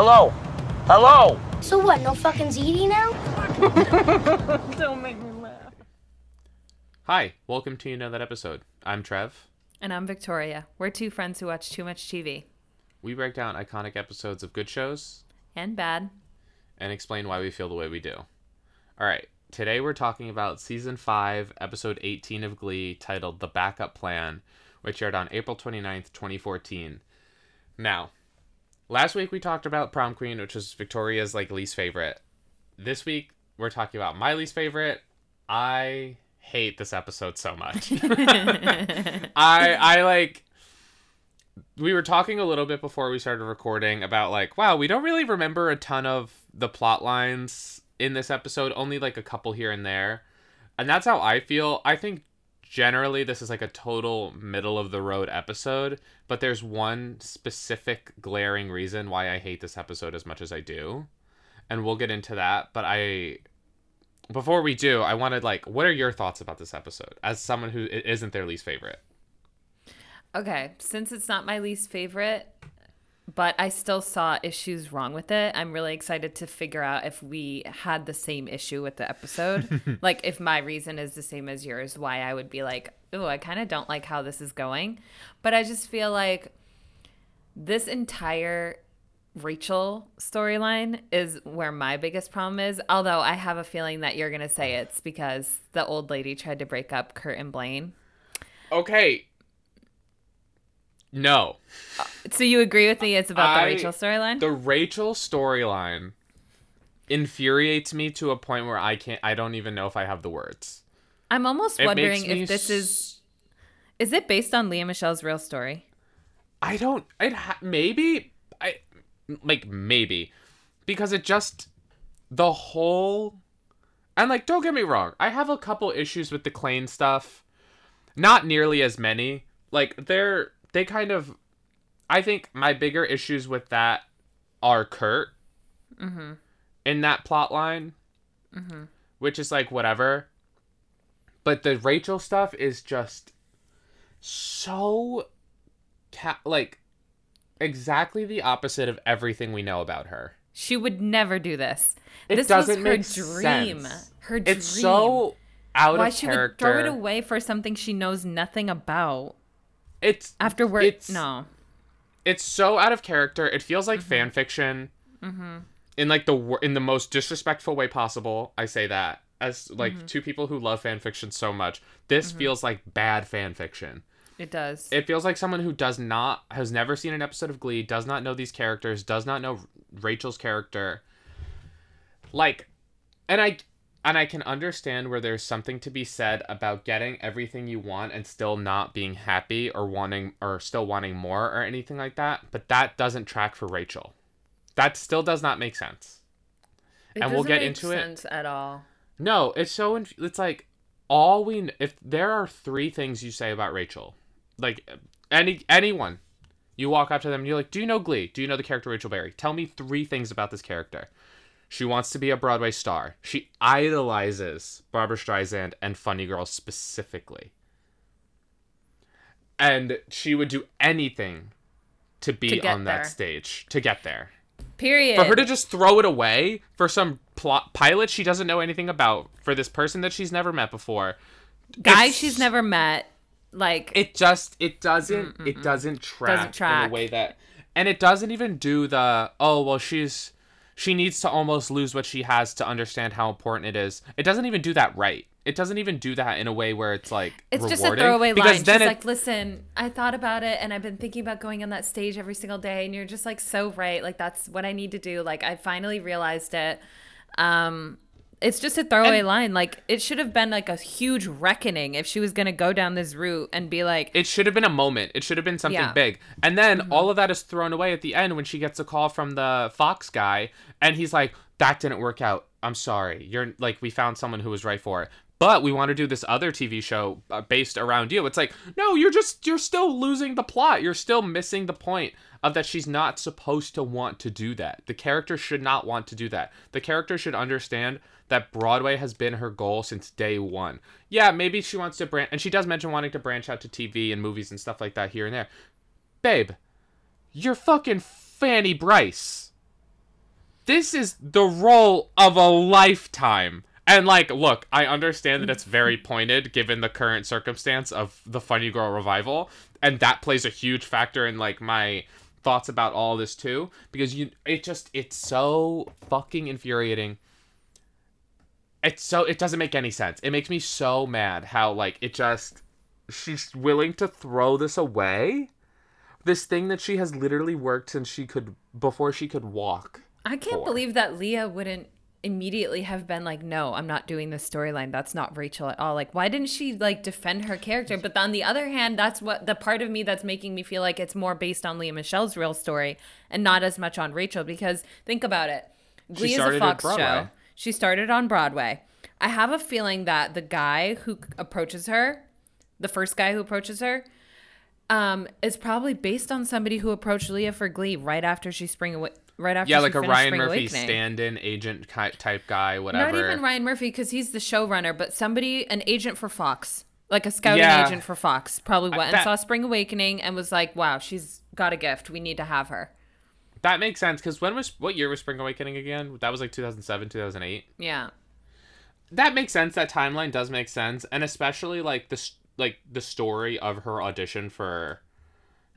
Hello? Hello? So what, no fucking ZD now? Don't make me laugh. Hi, welcome to You Know That Episode. I'm Trev. And I'm Victoria. We're two friends who watch too much TV. We break down iconic episodes of good shows And bad. and explain why we feel the way we do. All right, today we're talking about season 5, episode 18 of Glee, titled The Backup Plan, which aired on April 29th, 2014. Now, last week we talked about Prom Queen, which was Victoria's like least favorite. This week we're talking about my least favorite. I hate this episode so much. I I like we were talking a little bit before we started recording about like wow we don't really remember a ton of the plot lines in this episode only like a couple here and there and that's how i feel i think generally this is like a total middle of the road episode but there's one specific glaring reason why i hate this episode as much as i do. And we'll get into that but i before we do i wanted like what are your thoughts about this episode as someone who isn't their least favorite? Okay, since it's not my least favorite, but I still saw issues wrong with it, I'm really excited to figure out if we had the same issue with the episode. like, if my reason is the same as yours, why I would be like, oh, I kind of don't like how this is going. But I just feel like this entire Rachel storyline is where my biggest problem is. Although I have a feeling that you're going to say it's because the old lady tried to break up Kurt and Blaine. okay no So you agree with me? It's about the Rachel storyline. The Rachel storyline infuriates me to a point where I can't. I don't even know if I have the words. I'm almost It wondering if this is. Is it based on Lea Michele's real story? I don't. It ha- maybe. I like maybe because it just the whole and like don't get me wrong. I have a couple issues with the Klaine stuff. Not nearly as many. Like they're they kind of. I think my bigger issues with that are Kurt. Mm-hmm. In that plot line. Mm-hmm. Which is like whatever. But the Rachel stuff is just so ca- like exactly the opposite of everything we know about her. She would never do this. It this doesn't was her make dream. sense. Her dream. It's so out why of she character. would throw it away for something she knows nothing about. It's Afterward, It's- no. it's so out of character. It feels Mm-hmm. like fan fiction. In like the in the most disrespectful way possible. I say that as like Mm-hmm. two people who love fan fiction so much. This feels like bad fan fiction. It does. It feels like someone who does not has never seen an episode of Glee, does not know these characters, does not know Rachel's character. Like and I and I can understand where there's something to be said about getting everything you want and still not being happy or wanting or still wanting more or anything like that, but that doesn't track for Rachel. That still does not make sense. It and we'll doesn't get make into it. sense at all. No, it's so inf- it's like all we kn- if there are three things you say about Rachel, like any anyone, you walk up to them and you're like, "Do you know Glee? Do you know the character Rachel Berry? Tell me three things about this character." She wants to be a Broadway star. She idolizes Barbra Streisand and Funny Girl specifically. And she would do anything to be To on that there. stage to get there Period. for her to just throw it away for some plot pilot she doesn't know anything about for this person that she's never met before Guy she's never met. Like it just it doesn't mm, mm, it mm. doesn't track, Doesn't track. in a way that and it doesn't even do the oh well she's she needs to almost lose what she has to understand how important it is it doesn't even do that right it doesn't even do that in a way where it's like It's just a rewarding, throwaway because line. She's then it, like, "Listen, I thought about it, and I've been thinking about going on that stage every single day." And you're just like, "So right, like that's what I need to do." Like I finally realized it. Um, it's just a throwaway And- line. Like it should have been like a huge reckoning if she was gonna go down this route and be like, it should have been a moment. It should have been something Yeah. big. And then all of that is thrown away at the end when she gets a call from the Fox guy and he's like, "That didn't work out. I'm sorry. You're like we found someone who was right for it." But we want to do this other TV show uh, based around you. It's like, no, you're just you're still losing the plot. You're still missing the point of that she's not supposed to want to do that. The character should not want to do that. The character should understand that Broadway has been her goal since day one. Yeah, maybe she wants to branch, and she does mention wanting to branch out to TV and movies and stuff like that here and there. Babe, you're fucking Fanny Brice. this is the role of a lifetime. And like, look, I understand that it's very pointed given the current circumstance of the Funny Girl revival, and that plays a huge factor in like my thoughts about all this too because you it just it's so fucking infuriating it's so it doesn't make any sense it makes me so mad how like it just she's willing to throw this away this thing that she has literally worked since she could before she could walk I can't for. believe that Lea wouldn't immediately have been like, no, I'm not doing this storyline. That's not Rachel at all. Like, why didn't she like defend her character? But on the other hand, that's what the part of me that's making me feel like it's more based on Lea Michele's real story and not as much on Rachel. Because think about it. Glee is a Fox show. She started on Broadway. I have a feeling that the guy who approaches her, the first guy who approaches her, um, is probably based on somebody who approached Lea for Glee right after she spring away. Right after yeah like a ryan Spring murphy Awakening. stand-in agent type guy whatever Not even Ryan Murphy because he's the showrunner, but somebody, an agent for Fox, like a scouting Yeah. agent for Fox, probably went and that- saw Spring Awakening and was like, "Wow, she's got a gift. We need to have her." That makes sense because when was what year was spring awakening again? That was like 2007 2008 Yeah, that makes sense that timeline does make sense and especially like this like the story of her audition for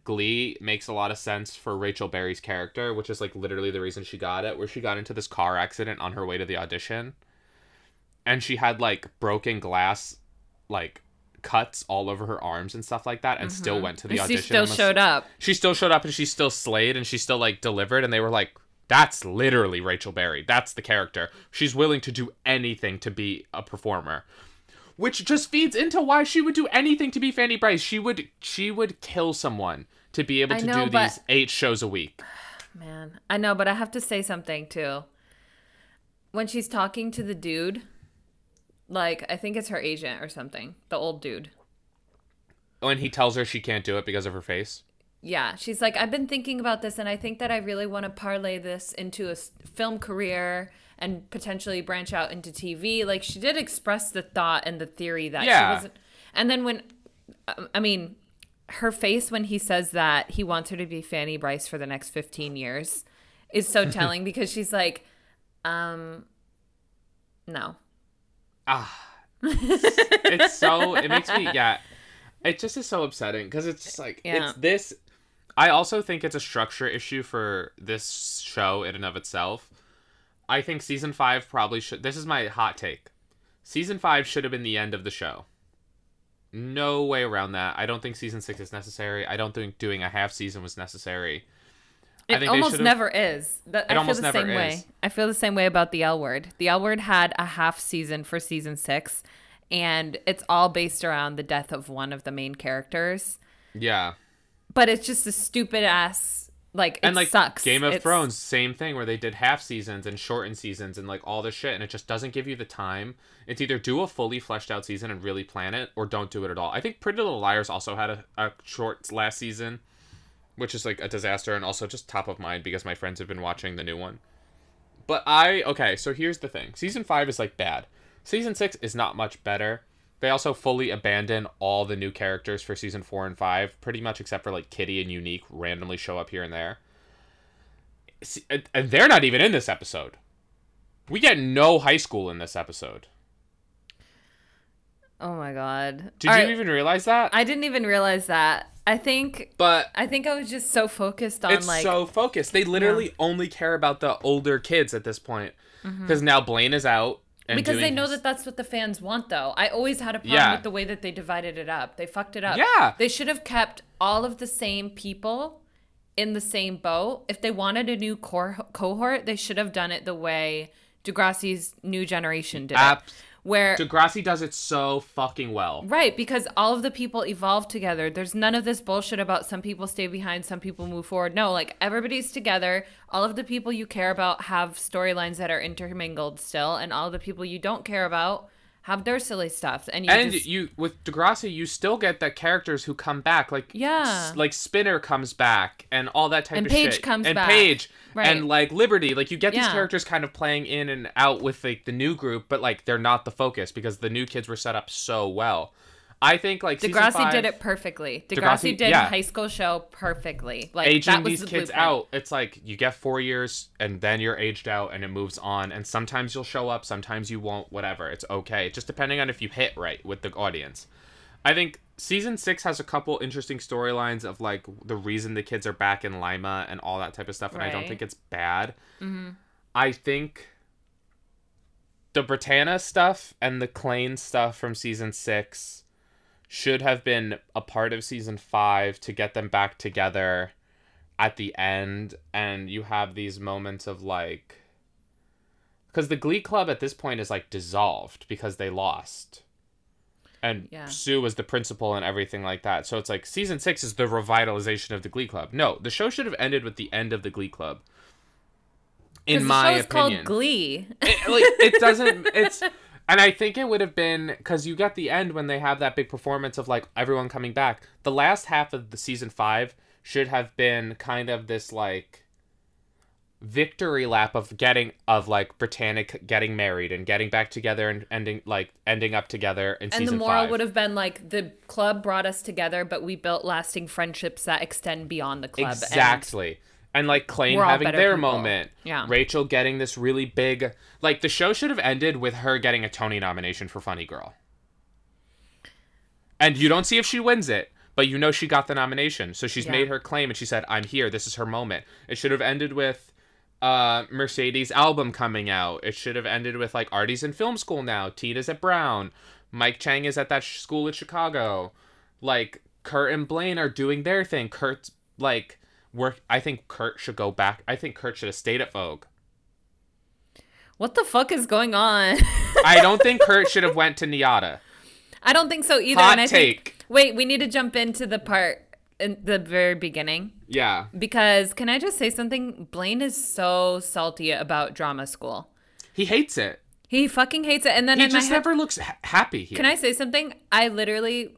glee makes a lot of sense for rachel berry's character which is like literally the reason she got it where she got into this car accident on her way to the audition. And she had like broken glass like cuts all over her arms and stuff like that and still mm-hmm. went to the And she still was- showed up. she still showed up and she still slayed and she still like delivered and they were like that's literally Rachel Berry. That's the character. She's willing to do anything to be a performer. Which just feeds into why she would do anything to be Fanny Brice. She would she would kill someone to be able to know, do these eight shows a week. Man, I know, but I have to say something too. When she's talking to the dude, like I think it's her agent or something, the old dude. When he tells her she can't do it because of her face. Yeah, she's like, I've been thinking about this, and I think that I really want to parlay this into a film career and potentially branch out into TV. Like, she did express the thought and the theory that Yeah. she wasn't. And then when, um, I mean, her face when he says that he wants her to be Fanny Brice for the next 15 years is so telling because she's like, um, no. Ah. it's so it makes me yeah. It just is so upsetting because it's just like Yeah. it's this i also think it's a structure issue for this show in and of itself. I think season five probably should this is my hot take. Season five should have been the end of the show. No way around that. I don't think season six is necessary. I don't think doing a half season was necessary It think almost never is. That, I feel almost the never same way. I feel the same way about the L word. The L word had a half season for season six, and it's all based around the death of one of the main characters. yeah But it's just a stupid ass like it and like sucks. Game of It's- Thrones, same thing where they did half seasons and shortened seasons and like all this shit, and it just doesn't give you the time. It's either do a fully fleshed out season and really plan it, or don't do it at all. I think Pretty Little Liars also had a, a short last season, which is like a disaster and also just top of mind because my friends have been watching the new one. But I okay, so here's the thing: season five is like bad. Season six is not much better. They also fully abandon all the new characters for season four and five, pretty much except for like Kitty and Unique randomly show up here and there. And- And they're not even in this episode. We get no high school in this episode. Oh my god. Did All you right, even realize that? I didn't even realize that. I think but I think I was just so focused on it's like so focused. They literally only care about the older kids at this point. Because now Blaine is out. And Mm-hmm. because they know his- that that's what the fans want though i always had a problem Yeah. with the way that they divided it up they fucked it up Yeah. they should have kept all of the same people in the same boat if they wanted a new core cohort they should have done it the way degrassi's new generation did Ab- where Degrassi does it so fucking well. Right, because all of the people evolve together. There's none of this bullshit about some people stay behind, some people move forward. No, like everybody's together. All of the people you care about have storylines that are intermingled still, and all the people you don't care about have their silly stuff. And you and just, you with Degrassi, you still get the characters who come back, like Yeah. s- like Spinner comes back, and all that type And of Paige shit. comes and back. Paige, Right. and like Liberty, like you get these Yeah. characters kind of playing in and out with like the new group, but like they're not the focus because the new kids were set up so well. I think like Degrassi five, did it perfectly. Degrassi, Degrassi- did yeah. High School Show perfectly. Like aging that was these the kids blueprint. out. It's like you get four years and then you're aged out and it moves on. And sometimes you'll show up, sometimes you won't. Whatever, it's okay. Just depending on if you hit right with the audience. I think season six has a couple interesting storylines of like the reason the kids are back in Lima and all that type of stuff, and I don't think it's bad. Mm-hmm. I think the Brittana stuff and the Klaine stuff from season six should have been a part of season five to get them back together at the end, and you have these moments of like. Because the Glee Club at this point is like dissolved because they lost and Yeah. Sue was the principal and everything like that. So it's like season six is the revitalization of the Glee Club. No, the show should have ended with the end of the Glee Club. In my the show's opinion, called Glee. it, like it doesn't. It's and I think it would have been because you get the end when they have that big performance of like everyone coming back. The last half of the season five should have been kind of this like victory lap of getting of like Brittana getting married and getting back together and ending like ending up together in And season the moral five. would have been like the club brought us together, but we built lasting friendships that extend beyond the club. Exactly. And, like Klaine we're having their people. moment. Yeah. Rachel getting this really big like the show should have ended with her getting a Tony nomination for Funny Girl. And you don't see if she wins it, but you know she got the nomination. So she's Yeah. made her claim and she said, I'm here, this is her moment. It should have ended with uh Mercedes album coming out. It should have ended with like Artie's in film school now, Tina's at Brown, Mike Chang is at that sh- school in Chicago. Like Kurt and Blaine are doing their thing. Kurt's like work I think Kurt should go back. I think Kurt should have stayed at Vogue. what the fuck is going on? I don't think Kurt should have went to NYADA. I don't think so either. Hot and I take. think wait, we need to jump into the part in the very beginning Yeah. because can I just say something? Blaine is so salty about drama school. He hates it. He fucking hates it. And then He just head, never looks ha- happy here. Can I say something? I literally,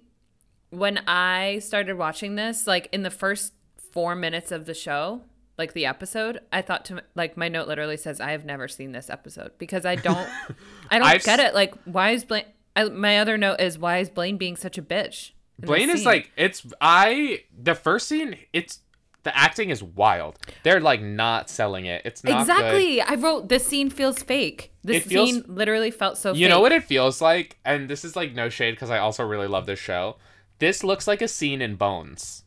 when I started watching this, like in the first four minutes of the show, like the episode, I thought to like my note literally says I have never seen this episode because I don't, I don't I've get it. Like why is Blaine? I, my other note is why is Blaine being such a bitch? Blaine is like it's I the first scene it's the acting is wild. They're like not selling it. It's not good. exactly. I wrote this scene feels fake. This feels- scene literally felt so. You fake. know what it feels like? And this is like no shade because I also really love this show. This looks like a scene in Bones.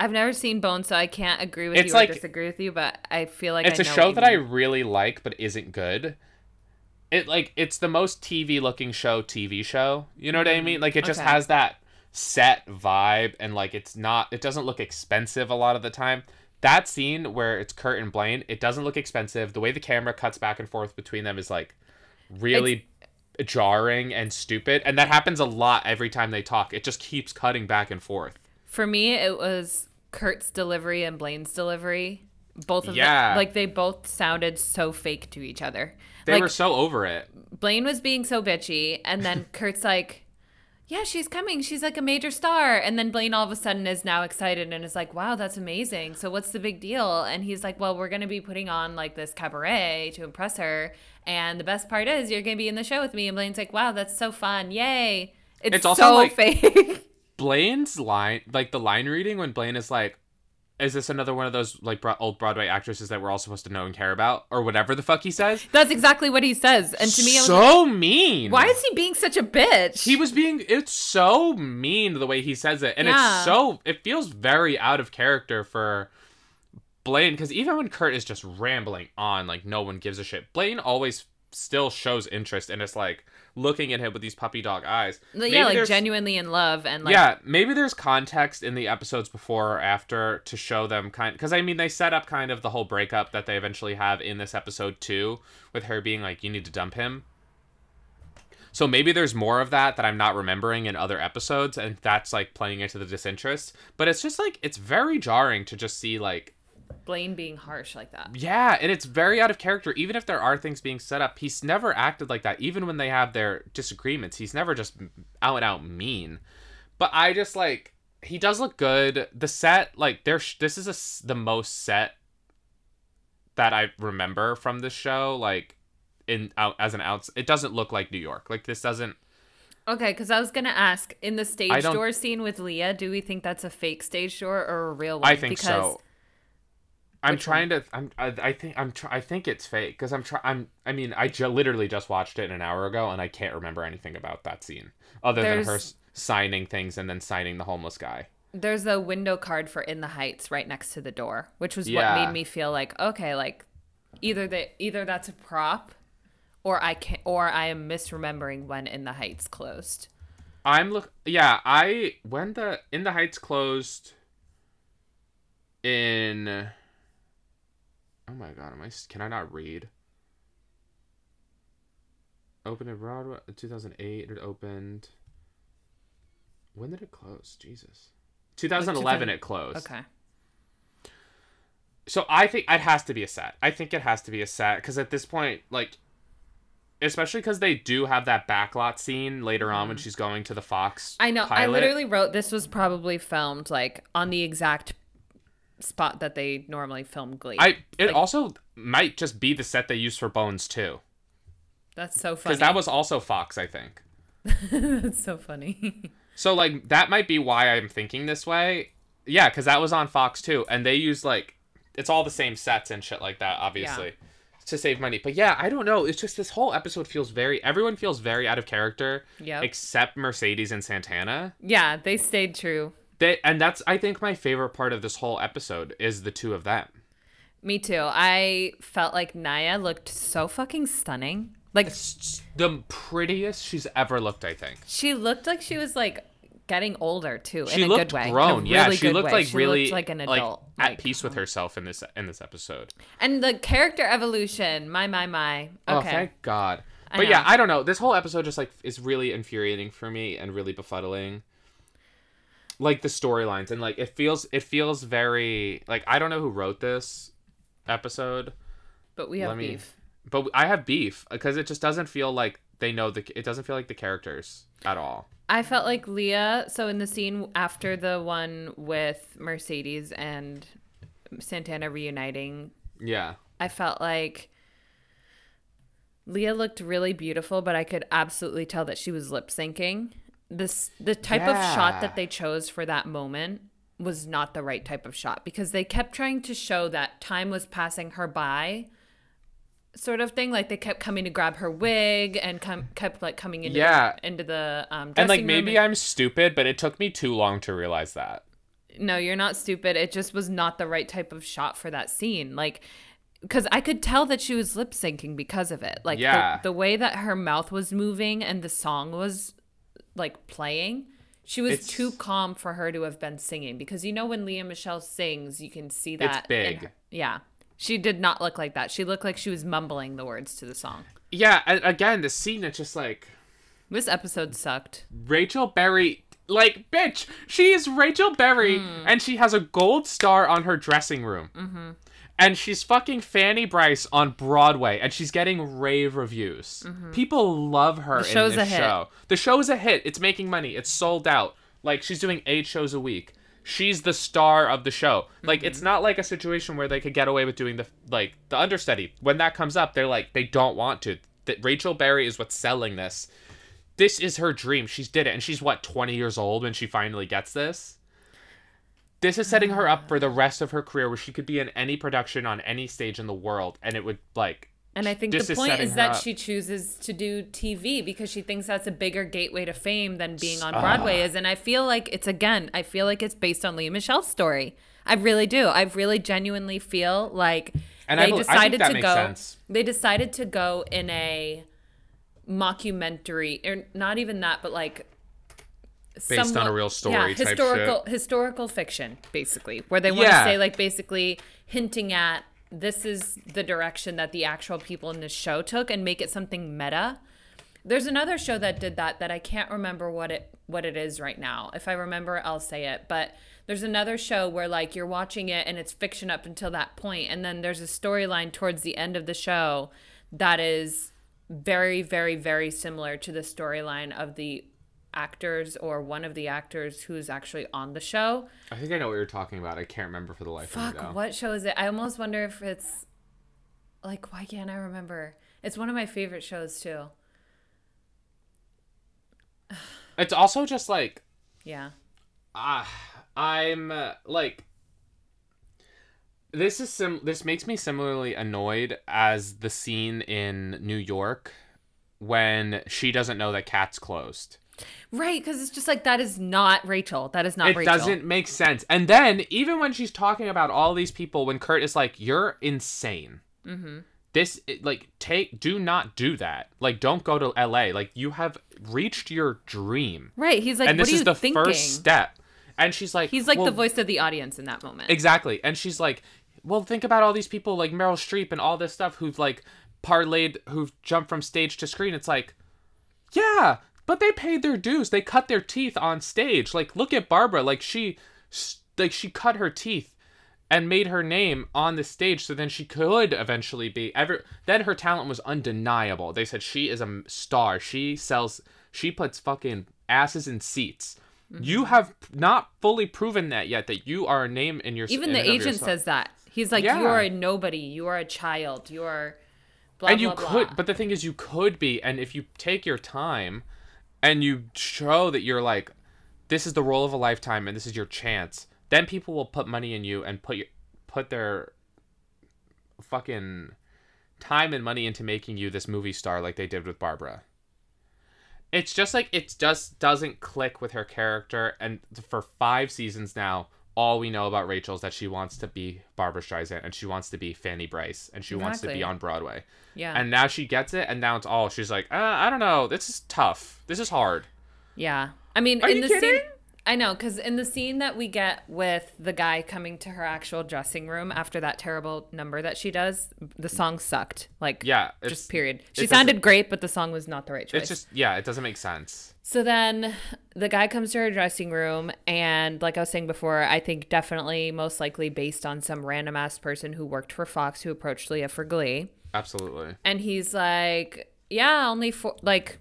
I've never seen Bones, so I can't agree with It's you like- or disagree with you. But I feel like It's I a show that you I really like but isn't good. It like it's the most TV looking show TV show. You know what I mm-hmm. mean? Like it just okay. has that set vibe and like it's not it doesn't look expensive a lot of the time. That scene where it's Kurt and Blaine, it doesn't look expensive. The way the camera cuts back and forth between them is like really jarring and stupid. And that happens a lot every time they talk. It just keeps cutting back and forth. For me, it was Kurt's delivery and Blaine's delivery. Both of Yeah. them, like they both sounded so fake to each other. They like were so over it. Blaine was being so bitchy, and then Kurt's like, "Yeah, she's coming. She's like a major star." And then Blaine all of a sudden is now excited and is like, "Wow, that's amazing. So what's the big deal?" And he's like, "Well, we're gonna be putting on like this cabaret to impress her, and the best part is you're gonna be in the show with me." And Blaine's like, "Wow, that's so fun. Yay!" It's, It's also so like- fake. Blaine's line, like the line reading when Blaine is like, "Is this another one of those like bro- old Broadway actresses that we're all supposed to know and care about?" or whatever the fuck he says. That's exactly what he says. And to me, so like, mean. why is he being such a bitch? he was being? It's so mean the way he says it, and Yeah. it's so it feels very out of character for Blaine because even when Kurt is just rambling on, like no one gives a shit. Blaine always still shows interest, and it's like looking at him with these puppy dog eyes. yeah, Maybe like genuinely in love and like yeah, maybe there's context in the episodes before or after to show them kind because I mean they set up kind of the whole breakup that they eventually have in this episode too, with her being like, "You need to dump him." So maybe there's more of that that I'm not remembering in other episodes, and that's like playing into the disinterest. But it's just like it's very jarring to just see like Blaine being harsh like that. yeah, and it's very out of character. Even if there are things being set up, he's never acted like that. Even when they have their disagreements, he's never just out and out mean. But I just like he does look good. The set, like, there, this is a the most set that I remember from this show. Like, in out as an outs, it doesn't look like New York. Like this doesn't. Okay, because I was gonna ask in the stage door scene with Lea, do we think that's a fake stage door or a real one? I think so. I'm Which trying to. I'm. I, I think. I'm. Try, I think it's fake because I'm. Try, I'm. I mean, I ju- literally just watched it an hour ago, and I can't remember anything about that scene other than her signing things and then signing the homeless guy. There's a window card for In the Heights right next to the door, which was Yeah. what made me feel like okay, like either that either that's a prop, or I can or I am misremembering when In the Heights closed. I'm look. Yeah, I when the in the Heights closed. In. Oh my god! Am I? Can I not read? Opened in Broadway, 2008. It opened. When did it close? Jesus. 2011 it closed. Okay. So I think it has to be a set. I think it has to be a set because at this point, like, especially because they do have that backlot scene later on when she's going to the Fox. Mm-hmm. I know. I literally wrote this was probably filmed like on the exact spot that they normally film Glee. I it Like- also might just be the set they used for Bones too, That's so funny. because that was also Fox, I think. That's so funny. So like that might be why I'm thinking this way. Yeah, because that was on Fox too, and they used like it's all the same sets and shit like that, obviously, to save money. But yeah, I don't know. It's just this whole episode feels very. Everyone feels very out of character, Yeah. except Mercedes and Santana. yeah, they stayed true. They and that's I think my favorite part of this whole episode is the two of them. Me too. I felt like Naya looked so fucking stunning. Like It's the prettiest she's ever looked. I think. she looked like she was like getting older too She in a looked good way. grown. a yeah, really she looked way. like She really looked like an like, adult. at like- peace with uh-huh. herself in this in this episode. And the character evolution, my my my. Oh, Okay. thank God. But yeah. I don't know. This whole episode just like is really infuriating for me and really befuddling. Like the storylines and like it feels it feels very like I don't know who wrote this episode, but we have let me- beef. but I have beef because it just doesn't feel like they know the it doesn't feel like the characters at all. I felt like Lea. So in the scene after the one with Mercedes and Santana reuniting, Yeah. I felt like Lea looked really beautiful, but I could absolutely tell that she was lip syncing. This the type of shot that they chose for that moment was not the right type of shot because they kept trying to show that time was passing her by sort of thing like they kept coming to grab her wig and come, kept like coming into Yeah. the, into the um And like maybe and- I'm stupid, but it took me too long to realize that. no, you're not stupid. It just was not the right type of shot for that scene. Like, because I could tell that she was lip syncing because of it. Like, Yeah. the, the way that her mouth was moving and the song was like playing, she was It's- too calm for her to have been singing. Because you know, when Lea Michele sings, you can see that. in big. yeah. She did not look like that. She looked like she was mumbling the words to the song. Yeah, and again, the scene it's just like This episode sucked. Rachel Berry like bitch, she is Rachel Berry and she has a gold star on her dressing room. Mm-hmm. And she's fucking Fanny Brice on Broadway and she's getting rave reviews. Mm-hmm. People love her The show's in a this hit. show. The show's a hit. It's making money. It's sold out. Like she's doing 8 shows a week. She's the star of the show. Like it's mm-hmm. not like a situation where they could get away with doing the like the understudy. When that comes up, they're like they don't want to. That Rachel Berry is what's selling this this is her dream. She's did it, and she's what twenty years old when she finally gets this. This is setting her up for the rest of her career, where she could be in any production on any stage in the world, and it would like. And I think the point setting is that up. she chooses to do TV because she thinks that's a bigger gateway to fame than being on Broadway ah. is. And I feel like it's again, I feel like it's based on Lea Michele's story. I really do. I really genuinely feel like And I they I think decided that to makes go. sense. They decided to go in a mockumentary, or not even that, but like Based on a real story yeah, historical historical fiction, basically, where they want Yeah. to say like basically hinting at this is the direction that the actual people in this show took and make it something meta. There's another show that did that that I can't remember what it what it is right now. If I remember, I'll say it. But there's another show where like you're watching it and it's fiction up until that point, and then there's a storyline towards the end of the show that is very, very, very similar to the storyline of the actors or one of the actors who's actually on the show. I think I know what you're talking about. I can't remember for the life of me Fuck, though. what show is it? I almost wonder if it's like why can't I remember? It's one of my favorite shows too. It's also just like Yeah. uh, I'm uh, like this is sim this makes me similarly annoyed as the scene in New York when she doesn't know that Cat's closed. Right, because it's just like that is not Rachel. That is not Rachel. it Rachel. doesn't make sense. And then even when she's talking about all these people, when Kurt is like, "You're insane." Mm-hmm. This like take do not do that. Like don't go to L.A. Like you have reached your dream, Right. He's like, and what this is the thinking? first step. And she's like, He's like "Well, the voice of the audience in that moment. Exactly. And she's like, well, think about all these people like Meryl Streep and all this stuff who've like parlayed, who've jumped from stage to screen. It's like, yeah, but they paid their dues. They cut their teeth on stage. Like, look at Barbra. Like she, like she cut her teeth and made her name on the stage so then she could eventually be ever then her talent was undeniable they said she is a star she sells she puts fucking asses in seats Mm-hmm. you have not fully proven that yet that you are a name in your Even in the agent yourself. says that. He's like, Yeah. you are a nobody. You are a child. You are. Blah, and you blah, could blah. but the thing is you could be and if you take your time and you show that you're like this is the role of a lifetime and this is your chance then people will put money in you and put your put their fucking time and money into making you this movie star like they did with Barbra. It's just like it just doesn't click with her character and for five seasons now all we know about Rachel is that she wants to be Barbra Streisand and she wants to be Fanny Brice and she wants to be on Broadway Yeah. and now she gets it and now it's all she's like uh, i don't know this is tough this is hard Yeah. I mean, Are in you the scene kidding? I know cuz in the scene that we get with the guy coming to her actual dressing room after that terrible number that she does, the song sucked. Like yeah it's just period. She sounded great, but the song was not the right choice. it's just yeah it doesn't make sense So then the guy comes to her dressing room, and like I was saying before, I think definitely most likely based on some random ass person who worked for Fox who approached Lea for Glee. absolutely And he's like, Yeah, only for like,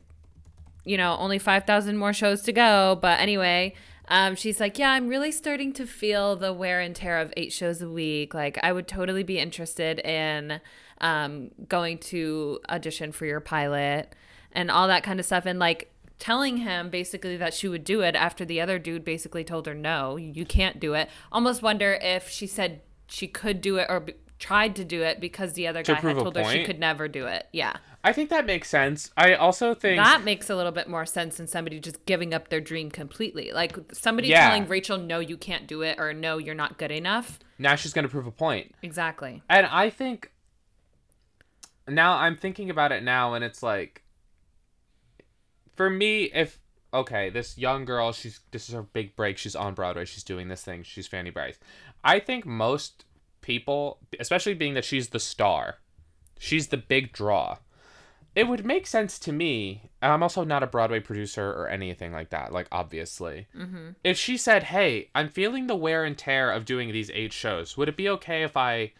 you know, only 5,000 more shows to go. But anyway, um, she's like, Yeah, I'm really starting to feel the wear and tear of eight shows a week. Like, I would totally be interested in um, going to audition for your pilot and all that kind of stuff. And like, telling him basically that she would do it after the other dude basically told her no you can't do it almost wonder if she said she could do it or tried to do it because the other To guy had told her she could never do it. Yeah. I think that makes sense. I also think that makes a little bit more sense than somebody just giving up their dream completely. Like somebody Yeah. telling rachel no you can't do it or no you're not good enough. Now she's gonna prove a point. Exactly. And i think now i'm thinking about it now and it's like for me if okay this young girl she's this is her big break. She's on broadway. She's doing this thing. She's fanny brice. I think most people especially being that she's the star. She's the big draw. It would make sense to me i'm also not a broadway producer or anything like that like obviously. Mm-hmm. If she said hey i'm feeling the wear and tear of doing these eight shows would it be okay if i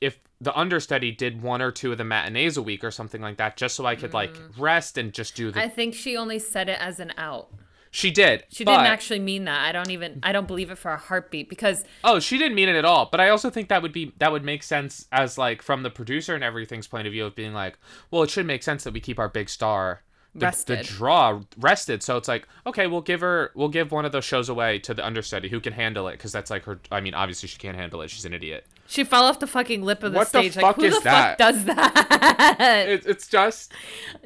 if the understudy did one or two of the matinees a week or something like that just so i could like mm. rest and just do the i think she only said it as an out she did she but- didn't actually mean that. I don't even i don't believe it for a heartbeat because oh she didn't mean it at all. But i also think that would be that would make sense as like from the producer and everything's point of view of being like well it should make sense that we keep our big star the, the draw rested. So it's like okay we'll give her we'll give one of those shows away to the understudy who can handle it because that's like her i mean obviously she can't handle it. She's an idiot. She fell off the fucking lip of the What the stage like fuck who is the that? fuck does that? It, it's just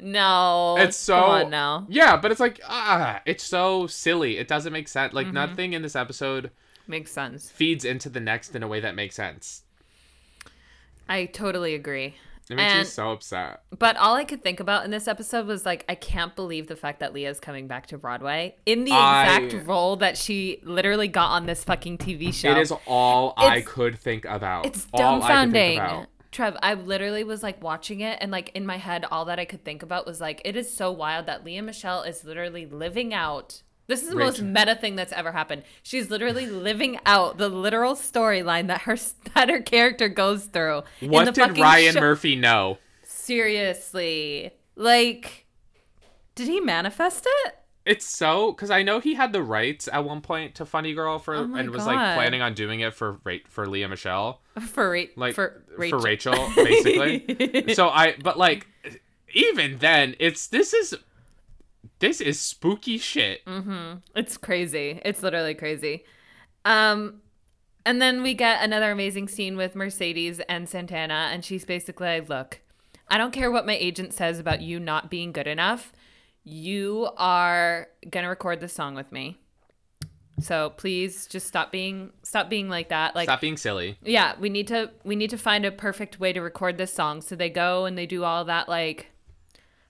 no. It's so come on now. Yeah but it's like ah it's so silly. It doesn't make sense. Like nothing in this episode makes sense. feeds into the next in a way that makes sense. I totally agree it makes me so upset But all I could think about in this episode was like, I can't believe the fact that Lea's coming back to Broadway in the I- exact role that she literally got on this fucking TV show. it is all i could think about It's all I could think dumbfounding. about. Trev, I literally was like watching it and like in my head, all that I could think about was like, it is so wild that Lea Michele is literally living out. This is the most meta thing that's ever happened. She's literally living out the literal storyline that her that her character goes through. in what the did ryan show. murphy know Seriously. Like, did he manifest it? it's so because i know he had the rights at one point to funny girl for Oh and was like planning on doing it for for lea michele For, Ra- like for Rachel. Rachel, basically. so I, but like, even then, it's this is this is spooky shit. Mhm. It's crazy. It's literally crazy. Um, and then we get another amazing scene with Mercedes and Santana, and she's basically like, "Look, I don't care what my agent says about you not being good enough. You are gonna record this song with me. So please just stop being stop being like that. Like Stop being silly. yeah, we need to we need to find a perfect way to record this song. So they go and they do all that like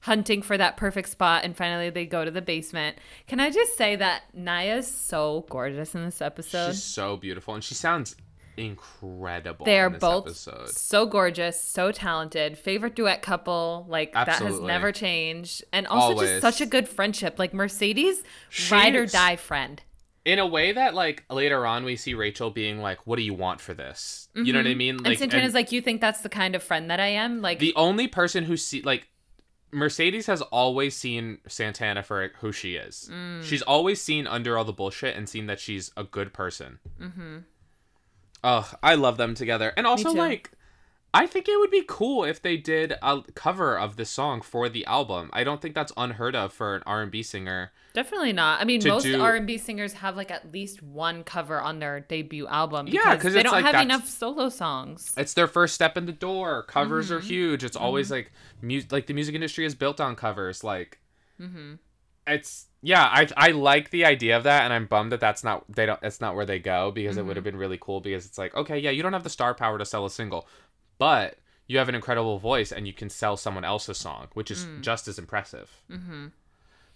hunting for that perfect spot and finally they go to the basement. Can I just say that Naya's so gorgeous in this episode? She's so beautiful, and she sounds incredible. they are in both episode. so gorgeous, so talented. Favorite duet couple, like that has never changed. And also Always. just such a good friendship. Like Mercedes, ride or die friend. in a way that like later on we see Rachel being like, "What do you want for this?" You know what I mean? Mm-hmm. and Santana's like, You think that's the kind of friend that I am? Like the only person who see like Mercedes has always seen Santana for who she is. Mm. She's always seen under all the bullshit and seen that she's a good person. Mm-hmm. Ugh, I love them together, and also like. I think it would be cool if they did a cover of this song for the album. I don't think that's unheard of for an R&B singer. Definitely not. I mean, most do- R and B singers have like at least one cover on their debut album. Yeah, cause they don't like have that's- enough solo songs. It's their first step in the door. Covers Mm-hmm. are huge. It's always like music. Like the music industry is built on covers. Like, Mm-hmm. it's yeah. I I like the idea of that, and I'm bummed that that's not they don't. It's not where they go because it would have Mm-hmm. been really cool. Because it's like okay, yeah, you don't have the star power to sell a single, but you have an incredible voice and you can sell someone else's song, which is Mm. just as impressive. Mm-hmm.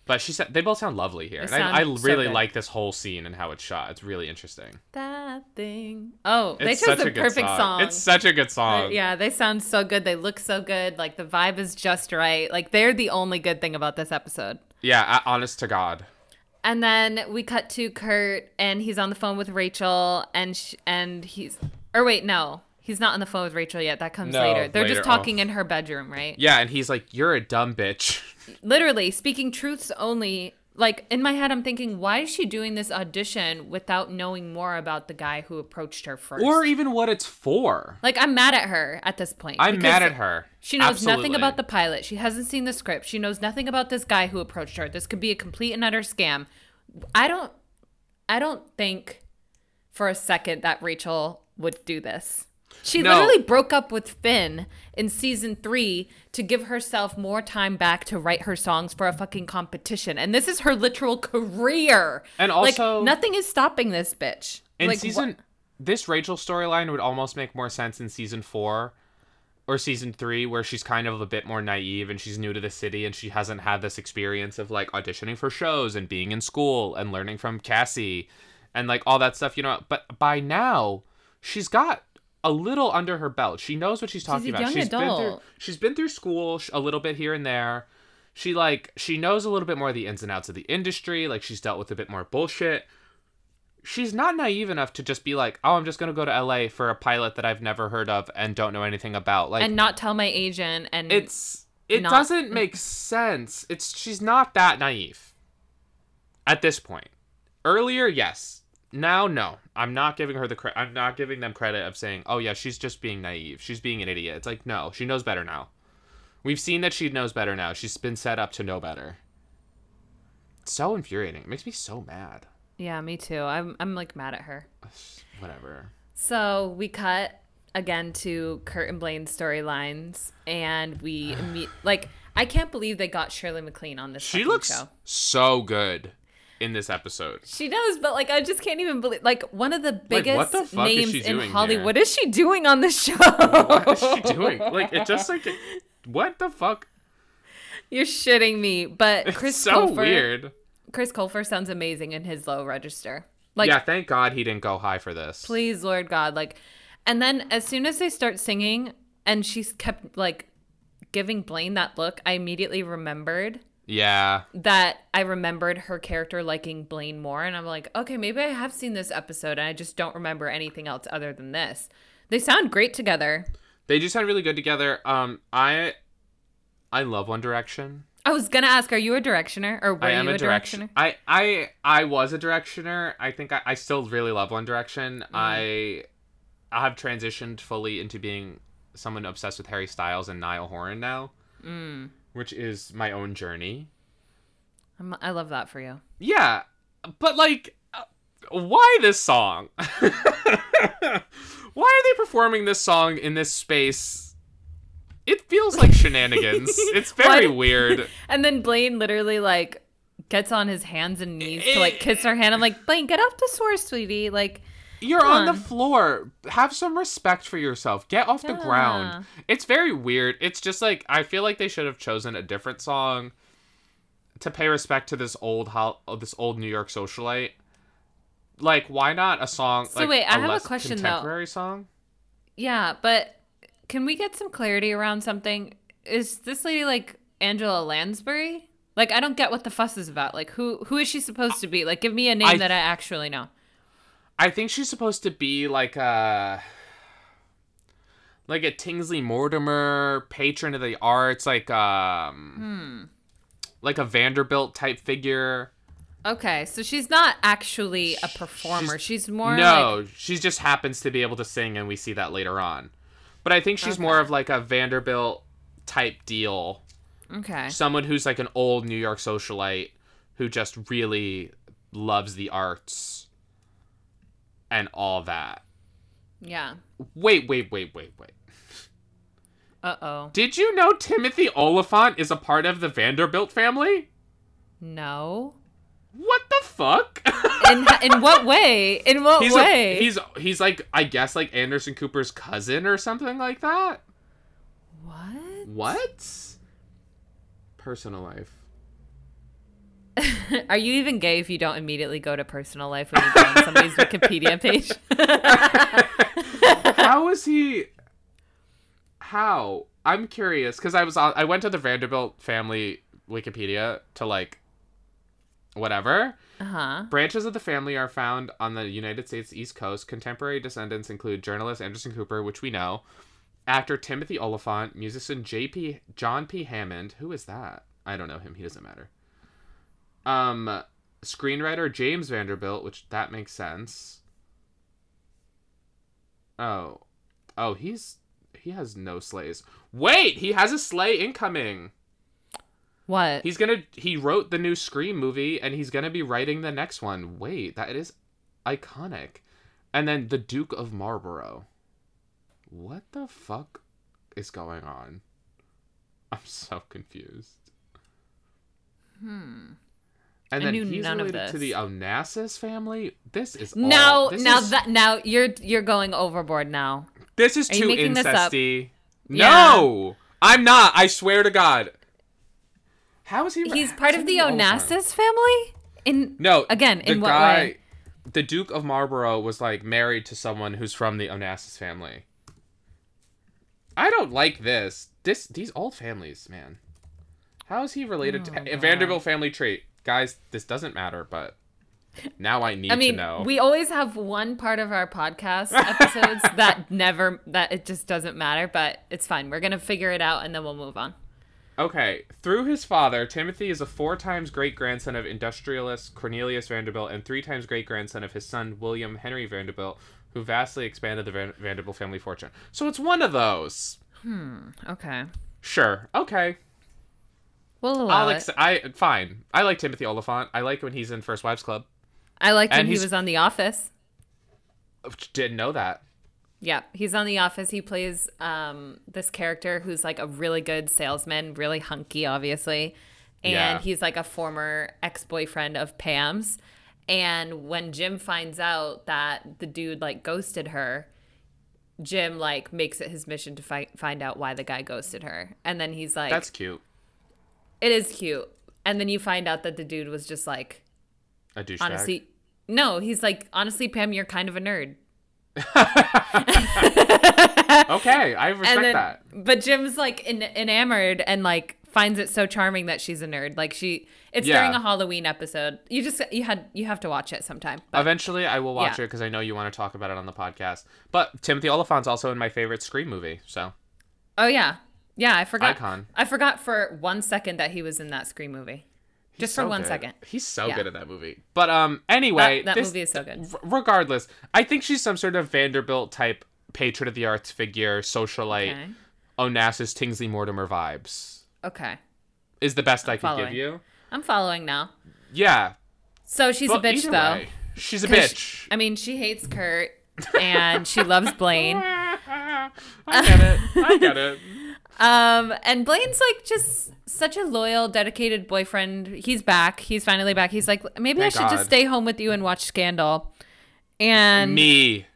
But she said they both sound lovely here, and I, I sound so really like this whole scene and how it's shot. It's really interesting. That thing. Oh, they It's chose the a perfect song. song. It's such a good song. Yeah, they sound so good. They look so good. Like the vibe is just right. Like they're the only good thing about this episode. Yeah, honest to God. And then we cut to Kurt, and he's on the phone with Rachel, and sh- and he's or wait, no, he's not on the phone with Rachel yet. That comes No, later. They're later. just talking in her bedroom, right? Yeah, and he's like, "You're a dumb bitch." literally speaking truths only like in my head i'm thinking why is she doing this audition without knowing more about the guy who approached her first or even what it's for. like i'm mad at her at this point I'm mad at her. she knows nothing about the pilot she hasn't seen the script she knows nothing about this guy who approached her this could be a complete and utter scam i don't i don't think for a second that rachel would do this she No. literally broke up with Finn in season three to give herself more time back to write her songs for a fucking competition. And this is her literal career. And also- like, nothing is stopping this bitch. In like, season, wha- this Rachel storyline would almost make more sense in season four or season three, where she's kind of a bit more naive and she's new to the city and she hasn't had this experience of like auditioning for shows and being in school and learning from Cassie and like all that stuff, you know. But by now, she's got a little under her belt. She knows what she's talking a about. She's been through adult. she's been through school a little bit here and there. She like she knows a little bit more of the ins and outs of the industry. Like she's dealt with a bit more bullshit she's not naive enough to just be like, "Oh, I'm just gonna go to LA for a pilot that I've never heard of and don't know anything about." Like, and not tell my agent. And it's it not- doesn't make sense. It's she's not that naive at this point. Earlier, yes. Now, no. I'm not giving her the credit. I'm not giving them credit of saying, "Oh yeah, she's just being naive. She's being an idiot." It's like, no, she knows better now. We've seen that she knows better now. She's been set up to know better. It's so infuriating. It makes me so mad. yeah, me too. I'm, I'm like mad at her. Whatever. So we cut again to Kurt and Blaine's storylines, and we meet. Like, I can't believe they got Shirley MacLaine on this. She looks show. so good in this episode. She does, but like I just can't even believe. Like one of the biggest what the names in Hollywood. here? What is she doing on the show? What is she doing? Like it just like what the fuck? You're shitting me. But Chris so Colfer, weird. Chris Colfer sounds amazing in his low register. Like, yeah, thank God he didn't go high for this. please, Lord God, like. And then as soon as they start singing, and she's kept like giving Blaine that look, I immediately remembered Yeah. that I remembered her character liking Blaine more, and I'm like, okay, maybe I have seen this episode, and I just don't remember anything else other than this. They sound great together. They just sound really good together. Um I I love One Direction. I was gonna ask, are you a directioner, or were I am you a, a, direction. directioner? I I I was a directioner. I think I, I still really love One Direction. Mm-hmm. I I have transitioned fully into being someone obsessed with Harry Styles and Niall Horan now, Mm. Which is my own journey. I'm, I love that for you. Yeah, but like, uh, why this song? why are they performing this song in this space? It feels like shenanigans. it's very Why- weird. And then Blaine literally like gets on his hands and knees to like kiss her hand. I'm like, Blaine, get off the floor, sweetie. Like, You're Come on the on. floor. Have some respect for yourself. Get off the ground. It's very weird. It's just like I feel like they should have chosen a different song to pay respect to this old hol- oh, this old New York socialite. Like, why not a song? So like, wait, I have a question, though. Contemporary song. yeah, but can we get some clarity around something? Is this lady like Angela Lansbury? Like, I don't get what the fuss is about. Like, who who is she supposed to be? Like, give me a name I- that I actually know. I think she's supposed to be like a like a Kingsley Mortimer patron of the arts, like um like a Vanderbilt type figure. Okay, so she's not actually a performer. She's, more no, like she just happens to be able to sing, and we see that later on. But I think she's more of like a Vanderbilt type deal. okay. Someone who's like an old New York socialite who just really loves the arts and all that. Yeah. Wait, wait, wait, wait, wait. Uh oh. Did you know Timothy Olyphant is a part of the Vanderbilt family? No. What the fuck? In in what way? In what he's way? A, he's he's like I guess like Anderson Cooper's cousin or something like that. what? What? Personal life. Are you even gay if you don't immediately go to personal life when you go on somebody's Wikipedia page? How is he? How? I'm curious because I was on. I went to the Vanderbilt family Wikipedia to like. Whatever. Uh huh. Branches of the family are found on the United States East Coast. Contemporary descendants include journalist Anderson Cooper, which we know, actor Timothy Olyphant, musician J.P. John P. Hammond. Who is that? I don't know him. He doesn't matter. Um, screenwriter James Vanderbilt, which that makes sense. Oh, oh, he's he has no sleighs. Wait, he has a sleigh incoming. What? He's gonna. He wrote the new Scream movie, and he's gonna be writing the next one. Wait, that is iconic. And then the Duke of Marlborough. What the fuck is going on? I'm so confused. Hmm. And I then knew he's none of related to the. Onassis family. This is all, now, this now is, that now you're you're going overboard now. this is Are too making this up? incesty. Yeah. No, I'm not. I swear to God. How is he? He's part of the Onassis family. In No, again, in what guy, way? The Duke of Marlborough was like married to someone who's from the Onassis family. I don't like this. This these old families, man. How is he related Oh, to a Vanderbilt family trait? Guys, this doesn't matter, but now I need I mean, to know. we always have one part of our podcast episodes that never that it just doesn't matter, but it's fine. We're gonna figure it out and then we'll move on. Okay, through his father, Timothy is a four times great grandson of industrialist Cornelius Vanderbilt and three times great grandson of his son William Henry Vanderbilt, who vastly expanded the Van- Vanderbilt family fortune. So it's one of those. Hmm. Okay, Sure. Okay. We'll allow I'll it. I fine. I like Timothy Olyphant. I like when he's in First Wives Club. I liked when and he was on The Office. Didn't know that. Yeah, he's on The Office. He plays um, this character who's like a really good salesman, really hunky, obviously. And Yeah. he's like a former ex boyfriend of Pam's. And when Jim finds out that the dude like ghosted her, Jim like makes it his mission to fight, find out why the guy ghosted her. And then he's like, That's cute. It is cute. And then you find out that the dude was just like, A douchebag. honestly, no, he's like, honestly, Pam, you're kind of a nerd. Okay, I respect and then, that. But Jim's like en- enamored and like finds it so charming that she's a nerd. Like she, it's Yeah. during a Halloween episode. You just you had you have to watch it sometime. But Eventually, I will watch Yeah. it because I know you want to talk about it on the podcast. But Timothy Olyphant's also in my favorite Scream movie. So oh yeah, yeah. I forgot. Icon. I forgot for one second that he was in that Scream movie. He's Just for so one good. second. He's so Yeah. good at that movie. But um, anyway, That- that this- movie is so good. regardless, I think she's some sort of Vanderbilt type patron of the arts figure, socialite, Okay. Onassis, Kingsley Mortimer vibes. Okay. Is the best I could give following. you. I'm following now. Yeah. So she's but a bitch though. way, she's a bitch. she- I mean, she hates Kurt and she loves Blaine. I get it. I get it. Um, and Blaine's like just such a loyal, dedicated boyfriend. He's back. He's finally back. He's like, maybe I should God. just stay home with you and watch Scandal. And Me.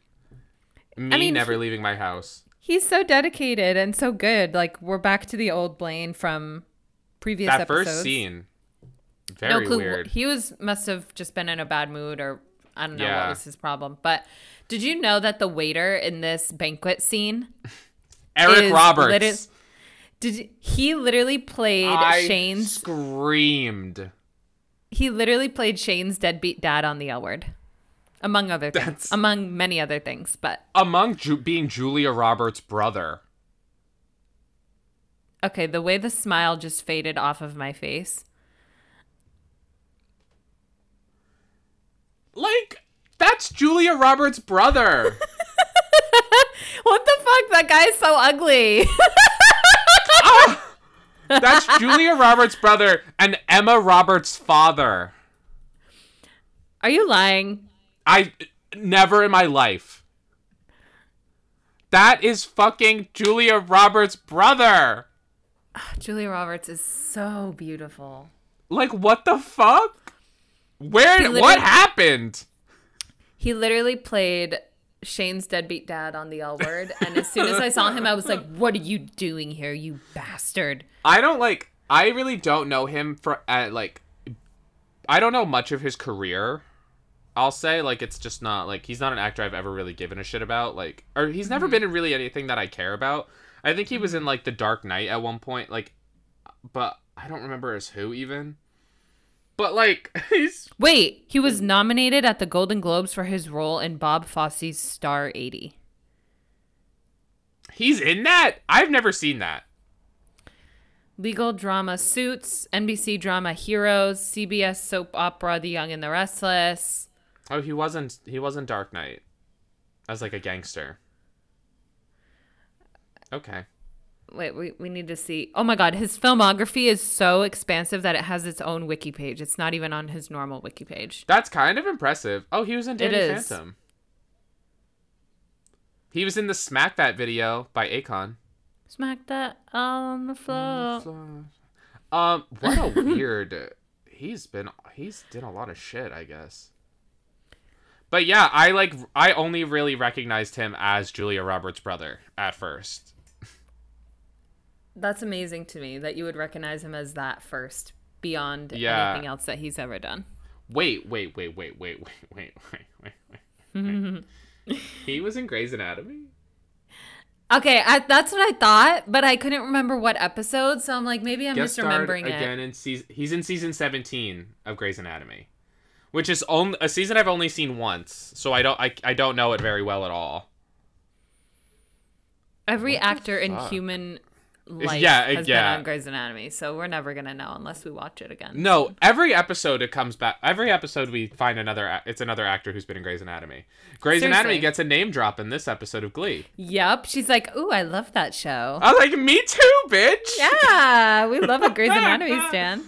Me mean, never leaving my house. he's so dedicated and so good. Like we're back to the old Blaine from previous That episodes. first scene. no Very clue. weird. He was must have just been in a bad mood or I don't know Yeah. what was his problem. But did you know that the waiter in this banquet scene Eric is Roberts. Did he literally played I Shane's screamed. he literally played Shane's deadbeat dad on the L word. Among other things. That's- Among many other things. But Among Ju- being Julia Roberts' brother. okay, the way the smile just faded off of my face. Like, that's Julia Roberts' brother. What the fuck? That guy's so ugly. That's Julia Roberts' brother and Emma Roberts' father. Are you lying? I never in my life. That is fucking Julia Roberts' brother. Julia Roberts is so beautiful. Like what the fuck? Where He what happened? He literally played Shane's deadbeat dad on the L word. And as soon as I saw him, I was like, what are you doing here, you bastard? I don't like I really don't know him for uh, like I don't know much of his career. I'll say like it's just not like he's not an actor I've ever really given a shit about like or he's never been in really anything that I care about. I think he was in like The Dark Knight at one point like but I don't remember as who even. But like he's Wait, he was nominated at the Golden Globes for his role in Bob Fosse's Star 80. he's in that. I've never seen that. Legal drama Suits, NBC drama Heroes, CBS soap opera The Young and the Restless. Oh, he wasn't he wasn't Dark Knight. As like a gangster. Okay. Wait, we, we need to see. Oh my god, his filmography is so expansive that it has its own wiki page. It's not even on his normal wiki page. That's kind of impressive. Oh, he was in Danny is. Phantom. He was in the Smack That video by Akon. Smack that on the floor. Um, what a weird. He's been he's did a lot of shit, I guess. But yeah, I like I only really recognized him as Julia Roberts' brother at first. That's amazing to me that you would recognize him as that first, beyond Yeah. anything else that he's ever done. Wait, wait, wait, wait, wait, wait, wait, wait, wait, wait. he was in Grey's Anatomy. Okay, I, that's what I thought, but I couldn't remember what episode, so I'm like, maybe I'm Guest misremembering again it. in season. He's in season seventeen of Grey's Anatomy, which is only a season I've only seen once, so I don't I, I don't know it very well at all. Every actor in human life Yeah, has yeah. been on Grey's Anatomy, so we're never gonna know unless we watch it again. No, every episode it comes back. Every episode we find another. It's another actor who's been in Grey's Anatomy. Grey's Anatomy gets a name drop in this episode of Glee. Yep, she's like, "Ooh, I love that show." I was like, me too, bitch. yeah, we love a Grey's Anatomy stan.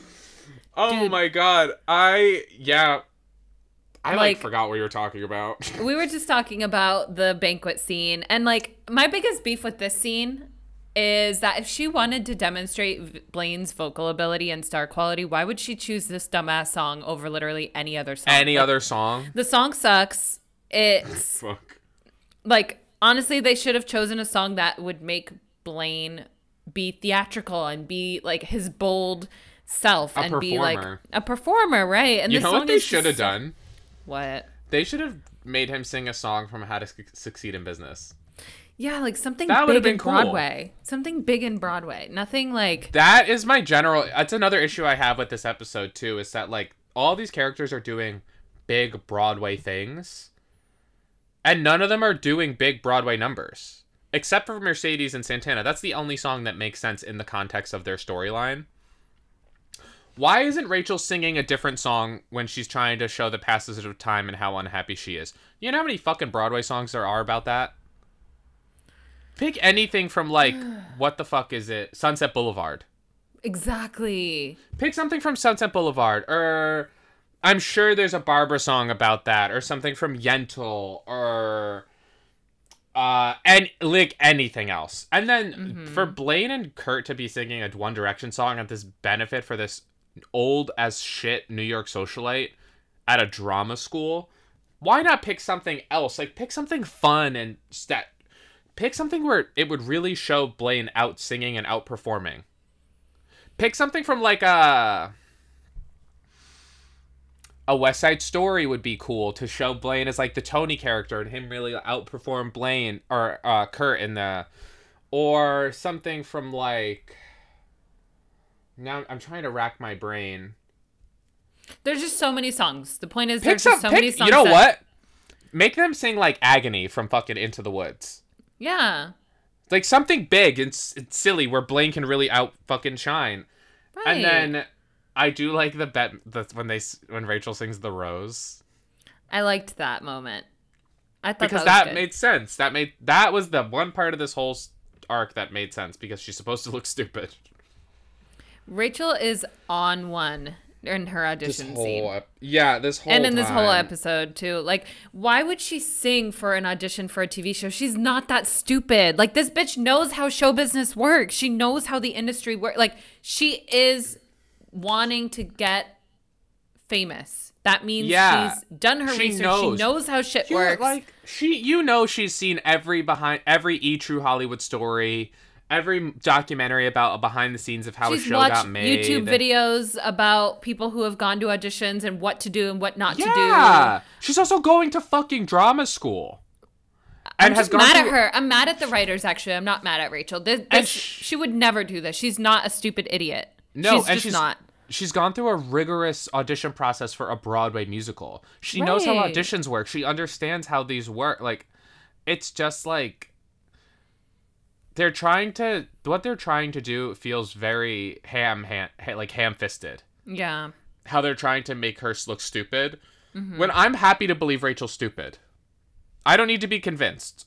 Oh Dude. my god. I yeah. I like, Like- forgot what you were talking about. We were just talking about the banquet scene, and like my biggest beef with this scene is that if she wanted to demonstrate Blaine's vocal ability and star quality, why would she choose this dumbass song over literally any other song? Any Like, other song? The song sucks. It's Fuck. like honestly, they should have chosen a song that would make Blaine be theatrical and be like his bold self A and be like a performer, right? And You know what they should have done? What? They should have made him sing a song from How to Succeed in Business. Yeah, like something That big in cool. Broadway. Something big in Broadway. Nothing like That is my general. That's another issue I have with this episode too. Is that like all these characters are doing big Broadway things, and none of them are doing big Broadway numbers, except for Mercedes and Santana. That's the only song that makes sense in the context of their storyline. Why isn't Rachel singing a different song when she's trying to show the passage of time and how unhappy she is? You know how many fucking Broadway songs there are about that? Pick anything from like what the fuck is it? Sunset Boulevard. Exactly. Pick something from Sunset Boulevard, or I'm sure there's a Barbra song about that, or something from Yentl, or uh, and like anything else. And then for Blaine and Kurt to be singing a One Direction song at this benefit for this old as shit New York socialite at a drama school, why not pick something else? Like pick something fun and that pick something where it would really show Blaine out singing and outperforming. Pick something from like a a West Side Story would be cool to show Blaine as like the Tony character and him really outperform Blaine or uh, Kurt in the, or something from like. Now I'm trying to rack my brain. There's just so many songs. The point is, Pick there's some. just so pick, many songs. you know that- what? Make them sing like Agony from fucking Into the Woods. Yeah. Like something big and, s- and silly where Blaine can really out fucking shine. Right. And then I do like the bet the when they when Rachel sings the rose I liked that moment. I thought because that, that made sense. That made that was the one part of this whole arc that made sense because she's supposed to look stupid. Rachel is on one in her This audition whole scene. yeah, this whole and in this whole episode too. Like why would she sing for an audition for a tv show? She's not that stupid. Like this bitch knows how show business works. She knows how the industry works like she is wanting to get famous. That means Yeah. she's done her She research. Knows. she knows how shit You're, works. Like she, you know, she's seen every behind every E True Hollywood story, every documentary about a behind the scenes of how she's a show got made. youtube videos about people who have gone to auditions and what to do and what not to do Yeah, she's also going to fucking drama school. I'm And has mad at her. I'm mad at the writers. Actually, I'm not mad at Rachel. This, this sh- she would never do this. She's not a stupid idiot. No, she's and just she's not. She's gone through a rigorous audition process for a Broadway musical. She knows how auditions work. She understands how these work. Like, it's just like they're trying to what they're trying to do feels very ham, ham like ham-fisted. Yeah. How they're trying to make her look stupid. Mm-hmm. When I'm happy to believe Rachel's stupid, I don't need to be convinced.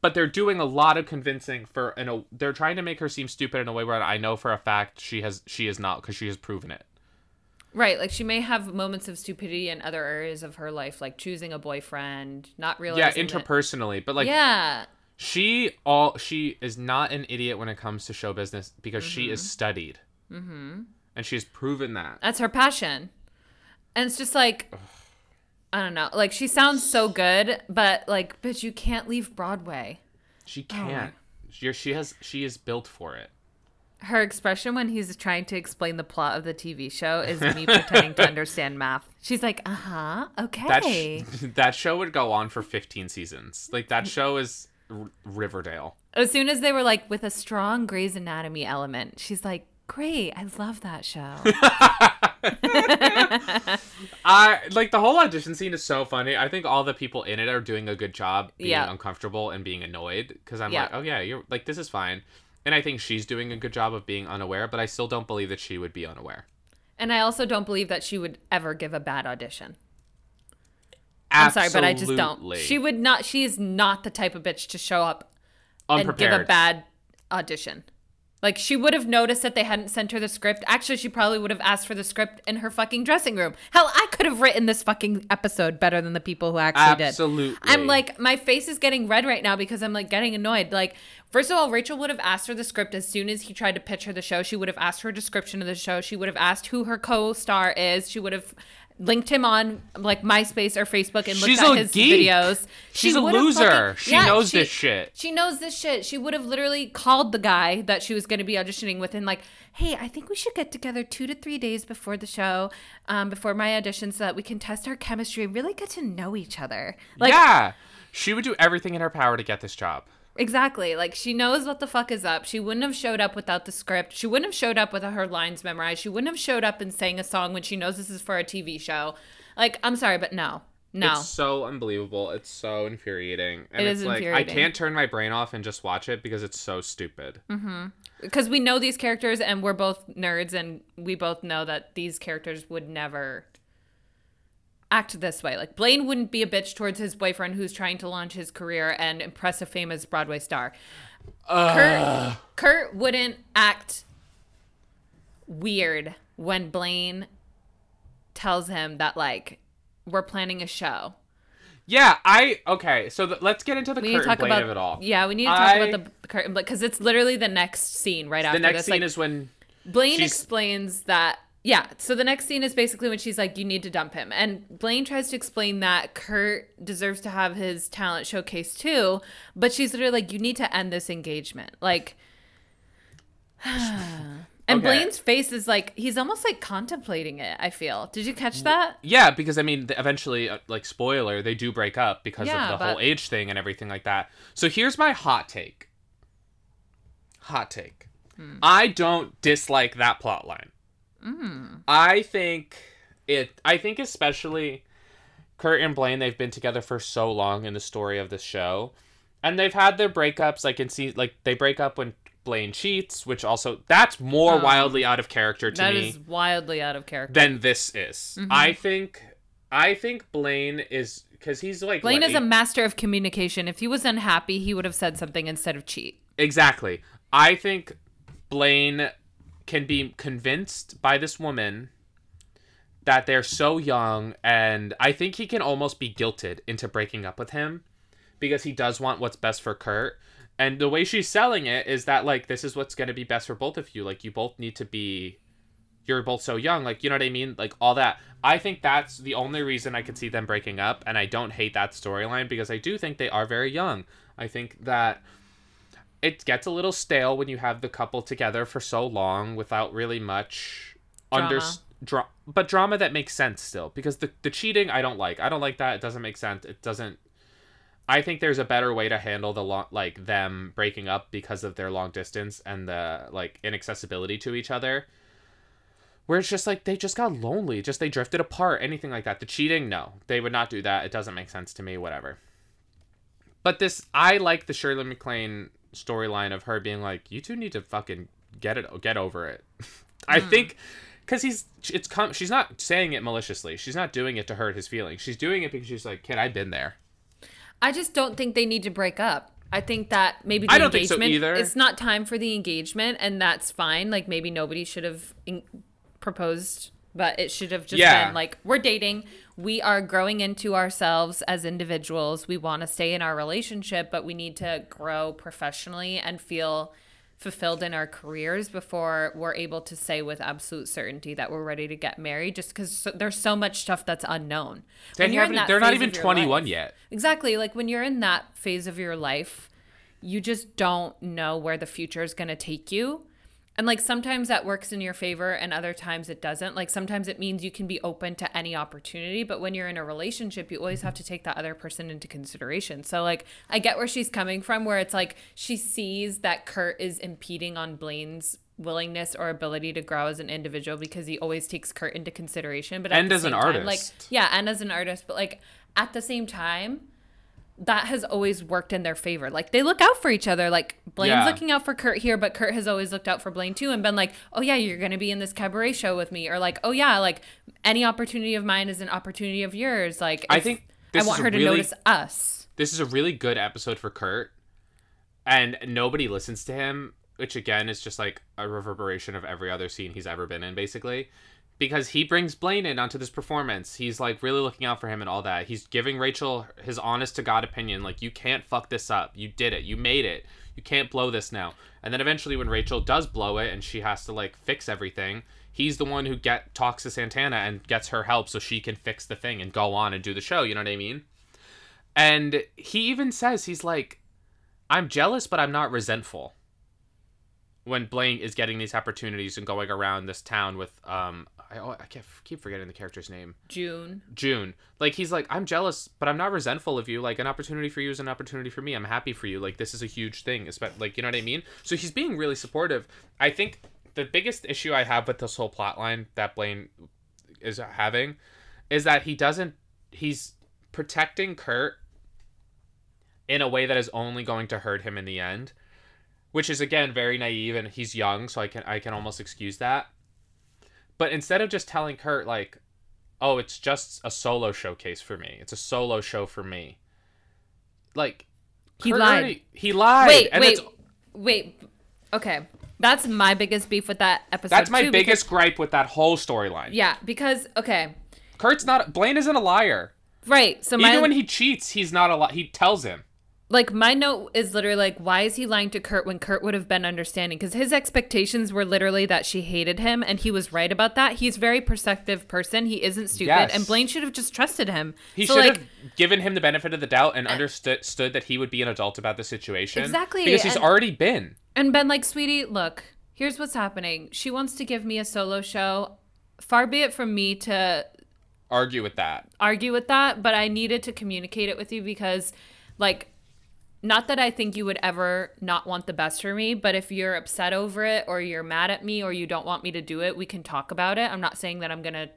But they're doing a lot of convincing for in a they're trying to make her seem stupid in a way where I know for a fact she has she is not because she has proven it. Right. Like she may have moments of stupidity in other areas of her life, like choosing a boyfriend, not Yeah, realizing. that- interpersonally, but like yeah. She all she is not an idiot when it comes to show business because she is studied. Mm-hmm. And she's proven that. That's her passion. And it's just like, I don't know. Like she sounds so good, but like, bitch, you can't leave Broadway. She can't. She, she has she is built for it. Her expression when he's trying to explain the plot of the TV show is me pretending to understand math. She's like, uh huh, okay. That sh- that show would go on for 15 seasons. Like that show is R- Riverdale. As soon as they were like with a strong Grey's Anatomy element, she's like, "Great, I love that show." I like the whole audition scene is so funny. I think all the people in it are doing a good job being Yeah. uncomfortable and being annoyed because I'm Yeah. like, oh yeah, you're like this is fine. And I think she's doing a good job of being unaware, but I still don't believe that she would be unaware. and I also don't believe that she would ever give a bad audition. I'm sorry, but I just don't. She would not. She is not the type of bitch to show up and give a bad audition. Like she would have noticed that they hadn't sent her the script. Actually, she probably would have asked for the script in her fucking dressing room. Hell, I could have written this fucking episode better than the people who actually did. Absolutely. I'm like, my face is getting red right now because I'm like getting annoyed. Like, first of all, Rachel would have asked her the script as soon as he tried to pitch her the show. She would have asked her a description of the show. She would have asked who her co-star is. She would have linked him on like MySpace or Facebook and looked She's at his geek. videos. She's a would have loser. She knows this shit. She knows this shit. She would have literally called the guy that she was going to be auditioning with and like, hey, I think we should get together two to three days before the show, um, before my audition, so that we can test our chemistry and really get to know each other. Like, yeah. She would do everything in her power to get this job. Exactly. Like she knows what the fuck is up. She wouldn't have showed up without the script. She wouldn't have showed up with her lines memorized. She wouldn't have showed up and sang a song when she knows this is for a TV show. Like, I'm sorry, but no. No. It's so unbelievable. It's so infuriating. And It it's is like infuriating. I can't turn my brain off and just watch it because it's so stupid. Mm-hmm. Because we know these characters and we're both nerds and we both know that these characters would never act this way. Like Blaine wouldn't be a bitch towards his boyfriend who's trying to launch his career and impress a famous Broadway star. Kurt Kurt wouldn't act weird when Blaine tells him that like we're planning a show. Yeah, I okay. So let's get into the We need to curtain talk blade about of it all. Yeah, we need to talk I- about the curtain because it's literally the next scene right after. The next this. scene like, is when Blaine explains that yeah, so the next scene is basically when she's like, You need to dump him. And Blaine tries to explain that Kurt deserves to have his talent showcased too, but she's literally like, You need to end this engagement. Like And Okay. Blaine's face is like he's almost like contemplating it, I feel. Did you catch that? yeah, because I mean, eventually, uh, like spoiler, they do break up because Yeah, of the whole age thing and everything like that. So here's my hot take. Hot take. Hmm. I don't dislike that plot line. Hmm. I think it. I think especially Kurt and Blaine. They've been together for so long in the story of the show, and they've had their breakups. Like in see, like they break up when Blaine cheats, which also that's more Oh. wildly out of character to That me is wildly out of character. than this is. Mm-hmm. I think. I think Blaine is because he's like Blaine what, is a master of communication. If he was unhappy, he would have said something instead of cheat. Exactly. I think Blaine can be convinced by this woman that they're so young, and I think he can almost be guilted into breaking up with him because he does want what's best for Kurt. And the way she's selling it is that, like, this is what's going to be best for both of you. Like, you both need to be. You're both so young. Like, you know what I mean? Like, all that. I think that's the only reason I could see them breaking up, and I don't hate that storyline because I do think they are very young. I think that it gets a little stale when you have the couple together for so long without really much under Drama. dra- but drama that makes sense still because the the cheating I don't like. I don't like that. It doesn't make sense. It doesn't I think there's a better way to handle the long like them breaking up because of their long distance and the like inaccessibility to each other. Where it's just like they just got lonely, just they drifted apart, anything like that. The cheating, no. They would not do that. It doesn't make sense to me, whatever. But this, I like the Shirley MacLaine storyline of her being like, "You two need to fucking get it, get over it." I hmm. think because he's, it's come. She's not saying it maliciously. She's not doing it to hurt his feelings. She's doing it because she's like, "Kid, I've been there." I just don't think they need to break up. I think that maybe the I don't think so engagement either. it's not time for the engagement and that's fine. Like maybe nobody should have in- proposed, but it should have just Yeah. been like we're dating. We are growing into ourselves as individuals. We want to stay in our relationship, but we need to grow professionally and feel fulfilled in our careers before we're able to say with absolute certainty that we're ready to get married just because so, there's so much stuff that's unknown They When you're in haven't- that they're not even 21 life- yet. Exactly. Like when you're in that phase of your life, you just don't know where the future is going to take you. And like sometimes that works in your favor and other times it doesn't. Like sometimes it means you can be open to any opportunity, but when you're in a relationship, you always have to take that other person into consideration. So like I get where she's coming from where it's like she sees that Kurt is impeding on Blaine's willingness or ability to grow as an individual because he always takes Kurt into consideration, but And as an time, like yeah, and as an artist, but like at the same time, that has always worked in their favor. Like they look out for each other. Like Blaine's Yeah. looking out for Kurt here, but Kurt has always looked out for Blaine too and been like, "Oh yeah, you're going to be in this cabaret show with me." Or like, "Oh yeah, like any opportunity of mine is an opportunity of yours." Like I think I want her to really- notice us. this is a really good episode for Kurt, and nobody listens to him, which again is just like a reverberation of every other scene he's ever been in, basically. Because he brings Blaine in onto this performance. He's like really looking out for him and all that. He's giving Rachel his honest to God opinion. Like, you can't fuck this up. You did it. You made it. You can't blow this now. And then eventually, when Rachel does blow it and she has to like fix everything, he's the one who get talks to Santana and gets her help so she can fix the thing and go on and do the show. You know what I mean? And he even says he's like, I'm jealous, but I'm not resentful. When Blaine is getting these opportunities and going around this town with um, I, I can't, keep forgetting the character's name, June. June. Like he's like, I'm jealous, but I'm not resentful of you. Like an opportunity for you is an opportunity for me. I'm happy for you. Like this is a huge thing. Espe- Like you know what I mean. So he's being really supportive. I think the biggest issue I have with this whole plot line that Blaine is having is that he doesn't. He's protecting Kurt in a way that is only going to hurt him in the end, which is again very naive and he's young, so I can I can almost excuse that. But instead of just telling Kurt like, "Oh, it's just a solo showcase for me. It's a solo show for me." Like He Kurt lied. already- he lied. Wait, wait, wait. Okay. That's my biggest beef with that episode. That's my too, biggest gripe with that whole storyline. Yeah, because okay, Kurt's not Blaine isn't a liar. right. So my Even when he cheats, he's not a li- he tells him. Like my note is literally like, why is he lying to Kurt when Kurt would have been understanding? Because his expectations were literally that she hated him, and he was right about that. He's a very perceptive person. He isn't stupid, Yes. and Blaine should have just trusted him. He So, should like, have given him the benefit of the doubt and understood stood that he would be an adult about the situation. Exactly, Because he's and- already been. and been like, sweetie, look, here's what's happening. She wants to give me a solo show. Far be it from me to Argue with that. argue with that, but I needed to communicate it with you because, like, not that I think you would ever not want the best for me, but if you're upset over it or you're mad at me or you don't want me to do it, we can talk about it. I'm not saying that I'm going to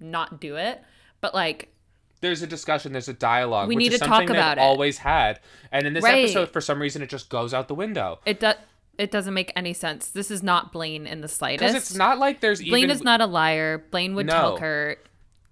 not do it, but like, There's a discussion, there's a dialogue. We which need to something talk about it. always had. And in this Right. episode, for some reason, it just goes out the window. it does. It doesn't make any sense. This is not Blaine in the slightest. Because it's not like there's Blaine even is not a liar. Blaine would tell No. Kurt.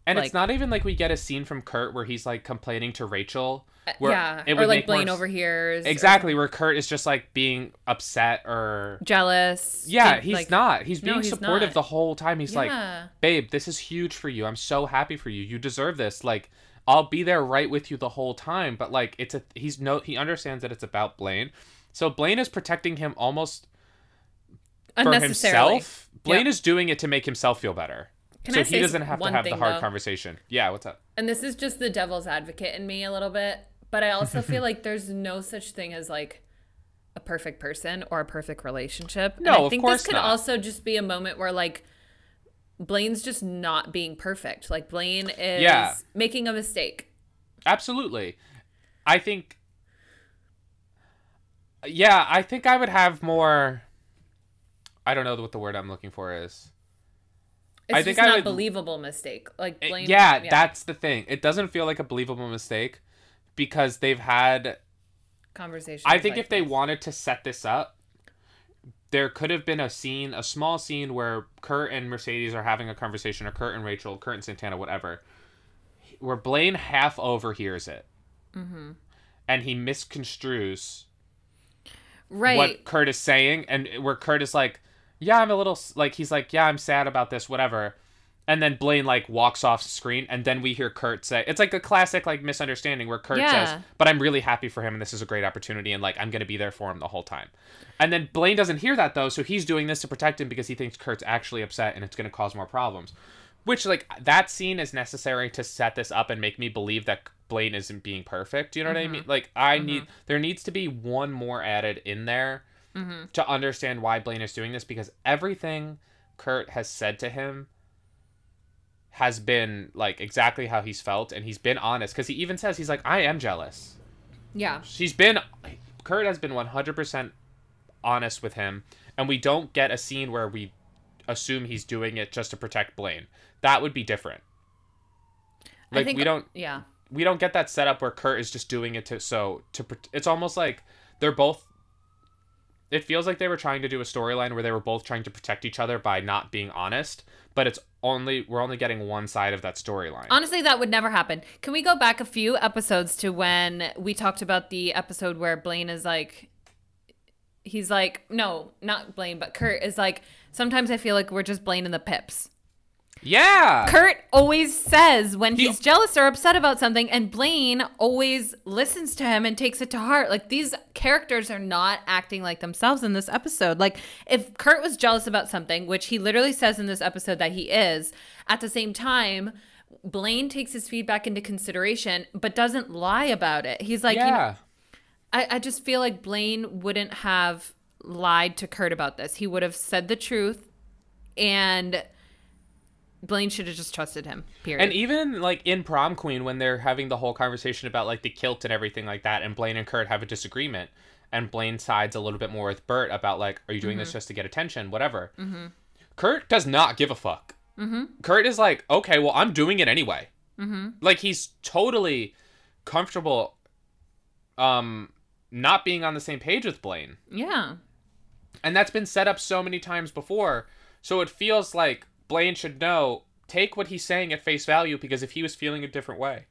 And like- it's not even like we get a scene from Kurt where he's like complaining to Rachel. Uh, where yeah, it or like more Blaine s- overhears. or Exactly, where Kurt is just like being upset or jealous. Yeah, he's like- not. He's No, being he's supportive not. the whole time. He's Yeah. like, "Babe, this is huge for you. I'm so happy for you. You deserve this. Like, I'll be there right with you the whole time." But like, it's a he's no he understands that it's about Blaine. So Blaine is protecting him almost for himself. Blaine Yep. is doing it to make himself feel better. Can so I he doesn't have to have the hard though? conversation. Yeah, what's up? and this is just the devil's advocate in me a little bit, but I also feel like there's no such thing as like a perfect person or a perfect relationship. No, and I of think course this could not. also just be a moment where like Blaine's just not being perfect. Like Blaine is Yeah. making a mistake. Absolutely. I think Yeah, I think I would have more I don't know what the word I'm looking for is. It's I think just I not would- believable mistake. Like It- Blaine yeah, that's the thing. It doesn't feel like a believable mistake because they've had conversation. I think like, if they wanted to set this up, there could have been a scene, a small scene where Kurt and Mercedes are having a conversation, or Kurt and Rachel, Kurt and Santana, whatever, where Blaine half overhears it, Mm-hmm. and he misconstrues right. what Kurt is saying, and where Kurt is like, "Yeah, I'm a little like," he's like, "Yeah, I'm sad about this, whatever." And then Blaine like walks off screen, and then we hear Kurt say, "It's like a classic like misunderstanding where Kurt Yeah. says, but I'm really happy for him, and this is a great opportunity, and like I'm gonna be there for him the whole time." And then Blaine doesn't hear that though, so he's doing this to protect him because he thinks Kurt's actually upset, and it's gonna cause more problems. Which like that scene is necessary to set this up and make me believe that Blaine isn't being perfect. You know what I mm-hmm. mean? Like I need mm-hmm. there needs to be one more added in there Mm-hmm. to understand why Blaine is doing this because everything Kurt has said to him has been like exactly how he's felt and he's been honest because he even says he's like I am jealous. yeah. She's been Kurt has been 100% honest with him and we don't get a scene where we assume he's doing it just to protect Blaine. That would be different. I Like think, we don't Yeah. we don't get that setup where Kurt is just doing it to so to it's almost like they're both it feels like they were trying to do a storyline where they were both trying to protect each other by not being honest, but it's only we're only getting one side of that storyline. Honestly, that would never happen. Can we go back a few episodes to when we talked about the episode where Blaine is like, he's like, no, not Blaine, but Kurt is like, sometimes I feel like we're just Blaine and the Pips. Yeah. Kurt always says when He- he's jealous or upset about something, and Blaine always listens to him and takes it to heart. Like these characters are not acting like themselves in this episode. Like if Kurt was jealous about something, which he literally says in this episode that he is, at the same time, Blaine takes his feedback into consideration, but doesn't lie about it. He's like, you know, yeah. I, I just feel like Blaine wouldn't have lied to Kurt about this. He would have said the truth, and Blaine should have just trusted him. Period. And even like in Prom Queen, when they're having the whole conversation about like the kilt and everything like that, and Blaine and Kurt have a disagreement, and Blaine sides a little bit more with Burt about like, are you doing this just to get attention, whatever. Mm-hmm. Kurt does not give a fuck. Mm-hmm. Kurt is like, okay, well, I'm doing it anyway. Mm-hmm. Like he's totally comfortable, um, not being on the same page with Blaine. yeah. And that's been set up so many times before. So it feels like Blaine should know take what he's saying at face value because if he was feeling a different way.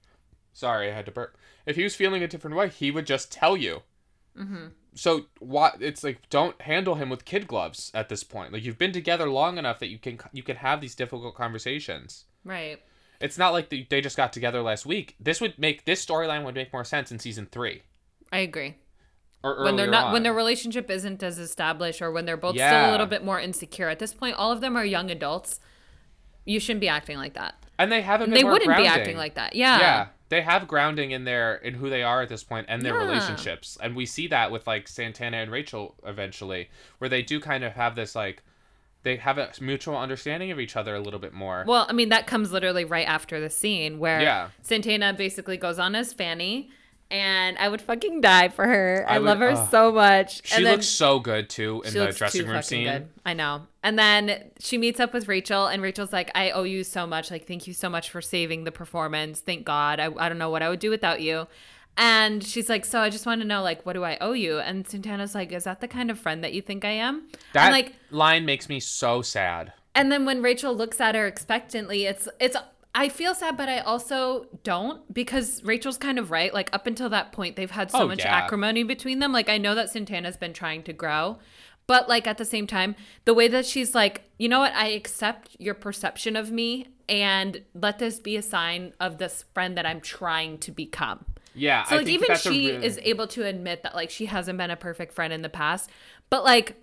Sorry, I had to burp. If he was feeling a different way, he would just tell you. Mm-hmm. So what? It's like don't handle him with kid gloves at this point. Like you've been together long enough that you can you can have these difficult conversations. Right. It's not like they they just got together last week. This would make this storyline would make more sense in season three I agree. Or when they're not when their relationship isn't as established or when they're both still a little bit more insecure. At this point, all of them are young adults. You shouldn't be acting like that. and they haven't. Been They wouldn't be acting like that. Yeah. yeah they have grounding in their in who they are at this point and their Yeah. relationships and we see that with like santana and rachel eventually where they do kind of have this like they have a mutual understanding of each other a little bit more Well, I mean, that comes literally right after the scene where Yeah. Santana basically goes on as Fanny, and I would fucking die for her. I, I would- love her ugh. so much. she and then, looks so good too in the dressing room scene good. I know. And then she meets up with Rachel, and Rachel's like, I owe you so much. Like, thank you so much for saving the performance. Thank God. I, I don't know what I would do without you. And she's like, So I just want to know, like, what do I owe you? And Santana's like, Is that the kind of friend that you think I am? that and like, line makes me so sad and then when Rachel looks at her expectantly, it's it's I feel sad, but I also don't because Rachel's kind of right. Like up until that point, they've had so Oh, much yeah. acrimony between them. Like I know that Santana's been trying to grow, but like at the same time, the way that she's like, you know what, I accept your perception of me, and let this be a sign of this friend that I'm trying to become. yeah So I like think even she really- is able to admit that like she hasn't been a perfect friend in the past. But like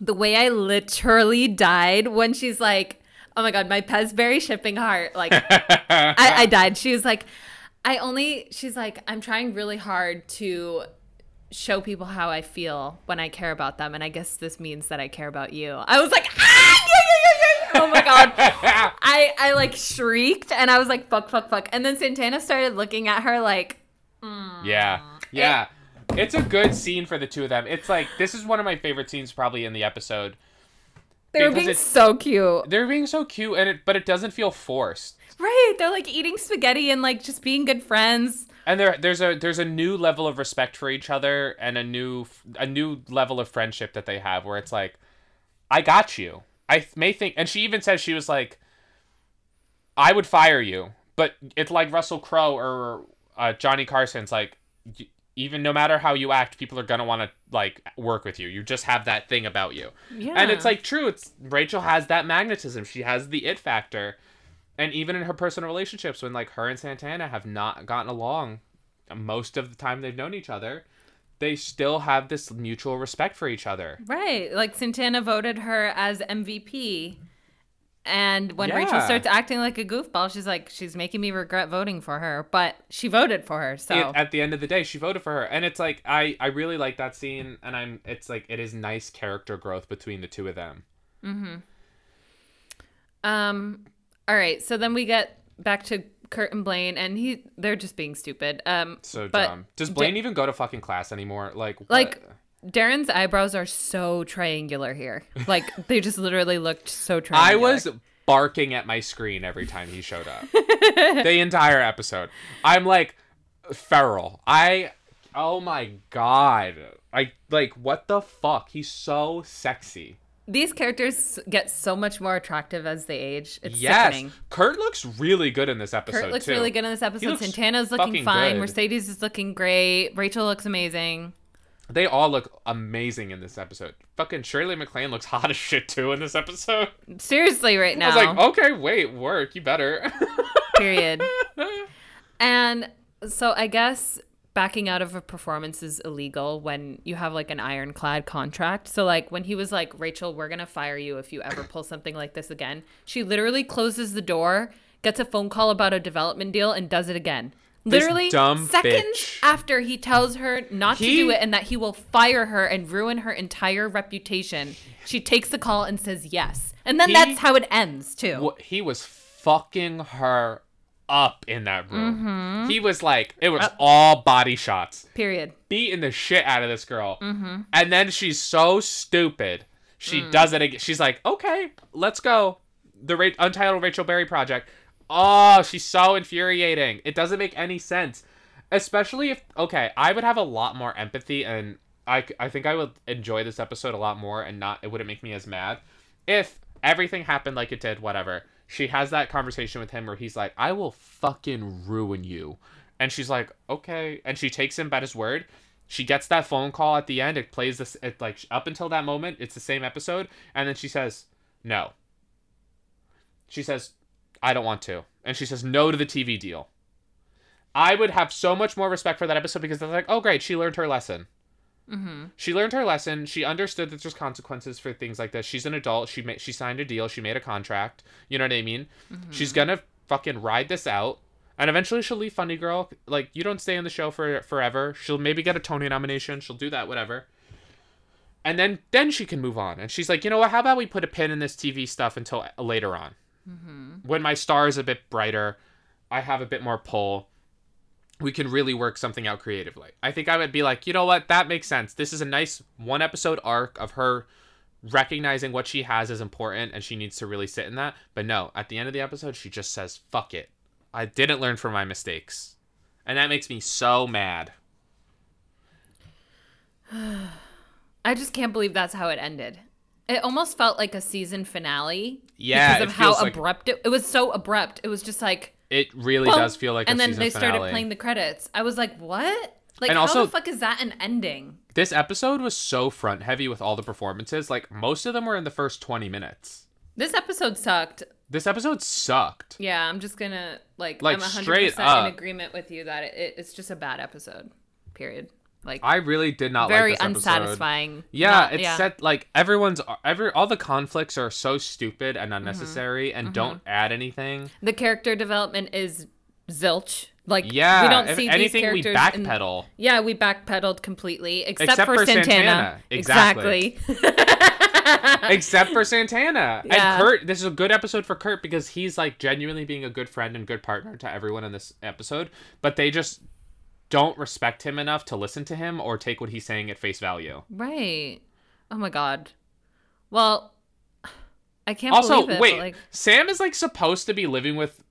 the way I literally died when she's like, "Oh my god, my Pezberry shipping heart!" Like I, I died. She was like, "I only." She's like, "I'm trying really hard to." show people how I feel when I care about them and I guess this means that I care about you. I was like, ah, yeah, yeah, yeah, yeah. Oh my god. I I like shrieked and I was like fuck fuck fuck. And then Santana started looking at her like yeah yeah it's a good scene for the two of them it's like this is one of my favorite scenes probably in the episode they were Because being it's- so cute. they're being so cute and it but it doesn't feel forced Right. They're like eating spaghetti and like just being good friends. and there there's a there's a new level of respect for each other and a new a new level of friendship that they have where it's like i got you i may think and she even says she was like i would fire you but it's like russell crowe or uh, johnny carson's like even no matter how you act people are gonna want to like work with you you just have that thing about you Yeah. and it's like true it's rachel has that magnetism she has the it factor and even in her personal relationships when like her and santana have not gotten along most of the time they've known each other they still have this mutual respect for each other Right. Like Santana voted her as MVP. And when Rachel starts acting like a goofball, she's like, she's making me regret voting for her. But she voted for her. So It- at the end of the day she voted for her and it's like i i really like that scene and i'm it's like it is nice character growth between the two of them Mm-hmm. Um. All right. So then we get back to Kurt and Blaine, and he they're just being stupid. Um. so but dumb does blaine even go to fucking class anymore like what? Like Darren's eyebrows are so triangular here. Like they just literally looked so triangular. I was barking at my screen every time he showed up. the entire episode. I'm like feral. I oh my god. I like what the fuck? He's so sexy. These characters get so much more attractive as they age. It's yes. sickening. Kurt looks really good in this episode Kurt looks too. really good in this episode. Santana's looking fine. good. Mercedes is looking great. Rachel looks amazing. They all look amazing in this episode. Fucking Shirley MacLaine looks hot as shit too in this episode. Seriously, right now. I was like, okay, wait, work, you better. Period. And so I guess backing out of a performance is illegal when you have like an ironclad contract. So like when he was like, Rachel, we're gonna fire you if you ever pull something like this again. She literally closes the door, gets a phone call about a development deal, and does it again. Literally seconds bitch. after he tells her not to do it and that he will fire her and ruin her entire reputation, she takes the call and says yes. And then He- that's how it ends too. He was fucking her up in that room. Mm-hmm. He was like, it Uh, was all body shots, Period. beating the shit out of this girl. Mm-hmm. And then she's so stupid. She Mm. does it again. She's like, okay, let's go. The Ra- Untitled Rachel Berry Project. Oh, she's so infuriating. It doesn't make any sense. Especially if, okay, I would have a lot more empathy and I, I think I would enjoy this episode a lot more and not, it wouldn't make me as mad if everything happened like it did, whatever. She has that conversation with him where he's like, I will fucking ruin you. And she's like, okay. And she takes him at his word. She gets that phone call at the end. It plays this it like up until that moment, it's the same episode, and then she says, "No." She says, "I don't want to." And she says no to the TV deal. I would have so much more respect for that episode because they're like, "Oh great, she learned her lesson." Mm-hmm. She learned her lesson. She understood that there's consequences for things like this. She's an adult. She made she signed a deal. She made a contract. You know what I mean? She's gonna fucking ride this out, and eventually she'll leave Funny Girl. Like you don't stay in the show for forever. She'll maybe get a Tony nomination. She'll do that, whatever. And then then she can move on. And she's like, you know what? How about we put a pin in this TV stuff until later on, Mm-hmm. when my star is a bit brighter, I have a bit more pull we can really work something out creatively. I think I would be like, you know what, that makes sense. This is a nice one episode arc of her recognizing what she has is important and she needs to really sit in that. But no, at the end of the episode, she just says, fuck it. I didn't learn from my mistakes. And that makes me so mad. I just can't believe that's how it ended. It almost felt like a season finale. Yeah, because of how like- abrupt it, it was. So abrupt. It was just like. It really boom, does feel like and a then they started finale. playing the credits. I was like, what? Like, And how also- the fuck is that an ending? This episode was so front heavy with all the performances. Like most of them were in the first 20 minutes. This episode sucked. This episode sucked. Yeah, I'm just gonna like. Like, I'm 100 straight percent up. in agreement with you that it, it, it's just a bad episode. Period. Like I really did not very like this episode. Very unsatisfying. Yeah, Not- it's yeah. set like everyone's every all the conflicts are so stupid Mm-hmm. and unnecessary and don't add anything. The character development is zilch. Like Yeah, we don't see anything we these characters. in- backpedal. yeah, we backpedaled completely, except, Except for, for Santana. Santana. Exactly. Exactly. Except for Santana. Yeah. And Kurt, this is a good episode for Kurt because he's like genuinely being a good friend and good partner to everyone in this episode, but they just don't respect him enough to listen to him or take what he's saying at face value. right. Oh my god. Well, I can't Also, believe it. wait, like, Sam is like supposed to be living with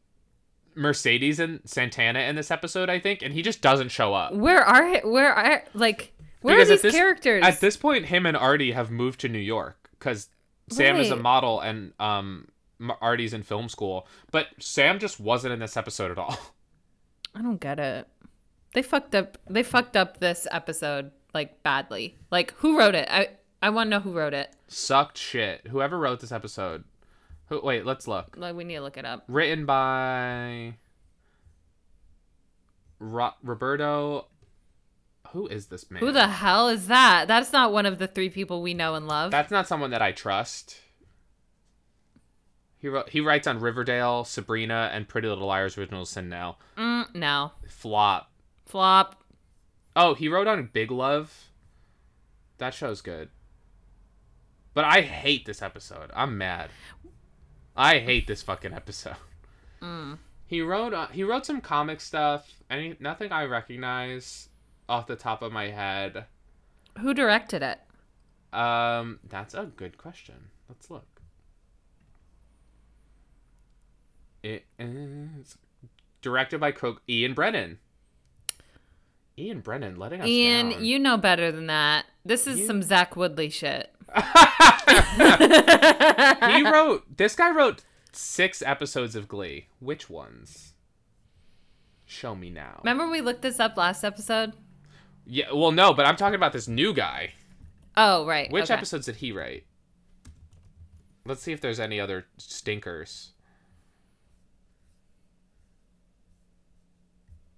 Mercedes and Santana in this episode, I think, and he just doesn't show up. where are where are like where Because are these this- characters? At this point, him and Artie have moved to New York because Sam is a model and um Artie's in film school. But Sam just wasn't in this episode at all. I don't get it. They fucked up. They fucked up this episode like badly. Like who wrote it? I I want to know who wrote it. Sucked shit. Whoever wrote this episode. Who, wait, let's look. Like we need to look it up. Written by Ro- Roberto. Who is this man? Who the hell is that? That's not one of the three people we know and love. That's not someone that I trust. He wrote, he writes on Riverdale, Sabrina, and Pretty Little Liars original sin now. mm, no Flop. Flop. Oh, he wrote on Big Love. That show's good. But I hate this episode. I'm mad. I hate this fucking episode. He wrote uh, he wrote some comic stuff. Any nothing I recognize off the top of my head. Who directed it? Um, that's a good question. Let's look. It is directed by Ian Brennan. Ian Brennan letting us Ian, down. you know better than that. This is You- some Zach Woodlee shit. he wrote this guy wrote six episodes of Glee. Which ones? Show me now. Remember we looked this up last episode? Yeah, well, no, but I'm talking about this new guy. Oh, right. Which okay. episodes did he write? Let's see if there's any other stinkers.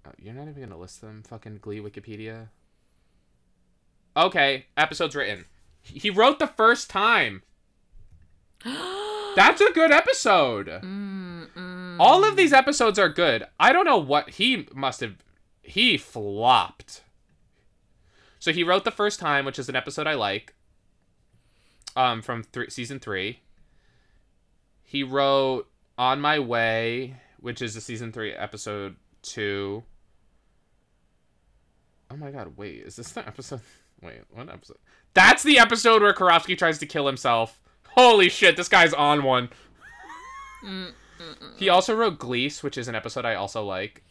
Oh, you're not even gonna list them, fucking Glee Wikipedia. Okay, episodes written. He wrote the first time. That's a good episode. All of these episodes are good. I don't know what he must have. He flopped. So he wrote the first time, which is an episode I like. Um, from three, season three. He wrote "On My Way," which is a season three episode two. Oh my god! Wait, is this the episode? Wait, what episode? That's the episode where Karofsky tries to kill himself. Holy shit! This guy's on one. He also wrote Glease, which is an episode I also like.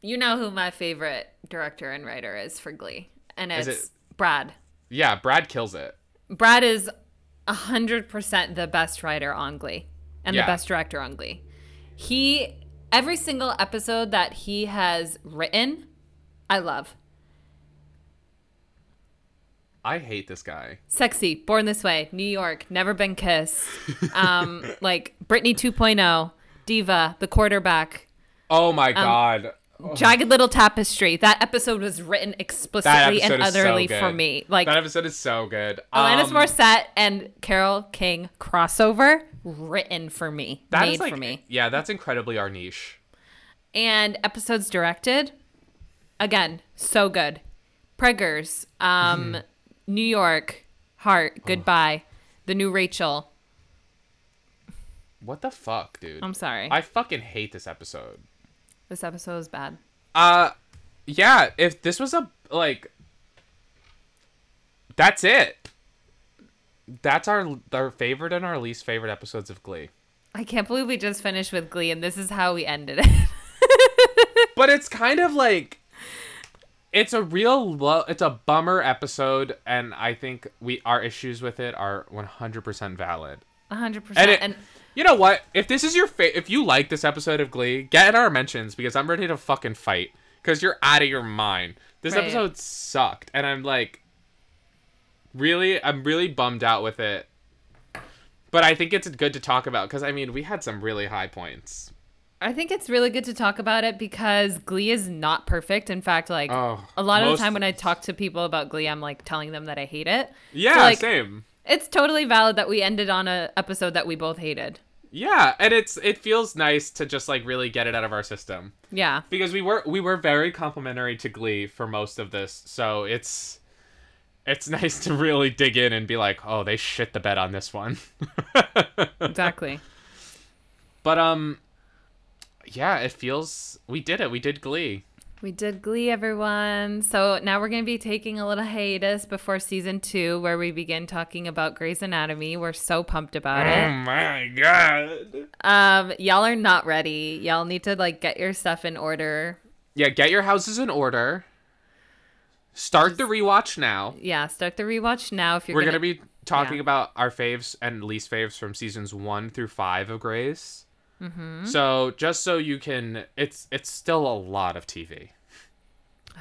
You know who my favorite director and writer is for Glee, and it's it- Brad. Yeah, Brad kills it. Brad is hundred percent the best writer on Glee and Yeah. the best director on Glee. He every single episode that he has written, I love. I hate this guy. Sexy, born this way, New York, never been kissed. Um, like Britney 2.0, diva, the quarterback, Oh Um, my god. jagged little tapestry. That episode was written explicitly and is so utterly for me. Like that episode is so good. Alanis Um, Morissette and Carole King crossover, written for me, made like, for me. Yeah, that's incredibly our niche. and episodes directed again so good preggers um Mm-hmm. new york heart goodbye the new rachel What the fuck, dude? i'm sorry I fucking hate this episode. this episode is bad Uh yeah, if this was a like That's it. That's our our favorite and our least favorite episodes of Glee. i can't believe we just finished with glee and this is how we ended it But it's kind of like it's a real lo- it's a bummer episode and I think we our issues with it are 100% valid. 100% And, it, and you know what? If this is your fa- if you like this episode of Glee, get in our mentions because I'm ready to fucking fight because you're out of your mind. This Right. episode sucked, and I'm like, really, I'm really bummed out with it. But I think it's good to talk about because I mean we had some really high points. I think it's really good to talk about it because Glee is not perfect. In fact, like Oh, a lot of the time when I talk to people about Glee, I'm like telling them that I hate it. Yeah, So, like, same. It's totally valid that we ended on a episode that we both hated. Yeah, and it's it feels nice to just like really get it out of our system Yeah. because we were we were very complimentary to Glee for most of this, so it's it's nice to really dig in and be like, oh, they shit the bed on this one. Exactly. but um, yeah, it feels we did it. We did Glee. We did Glee, everyone. So now we're going to be taking a little hiatus before season two, where we begin talking about Grey's Anatomy. We're so pumped about Oh it. Oh my god. Um, y'all are not ready. Y'all need to like get your stuff in order. Yeah, get your houses in order. Start the rewatch now. Yeah, start the rewatch now if you're We're gonna, gonna be talking yeah. about our faves and least faves from seasons one through five of Grey's. Mm-hmm. So just so you can, it's it's still a lot of TV.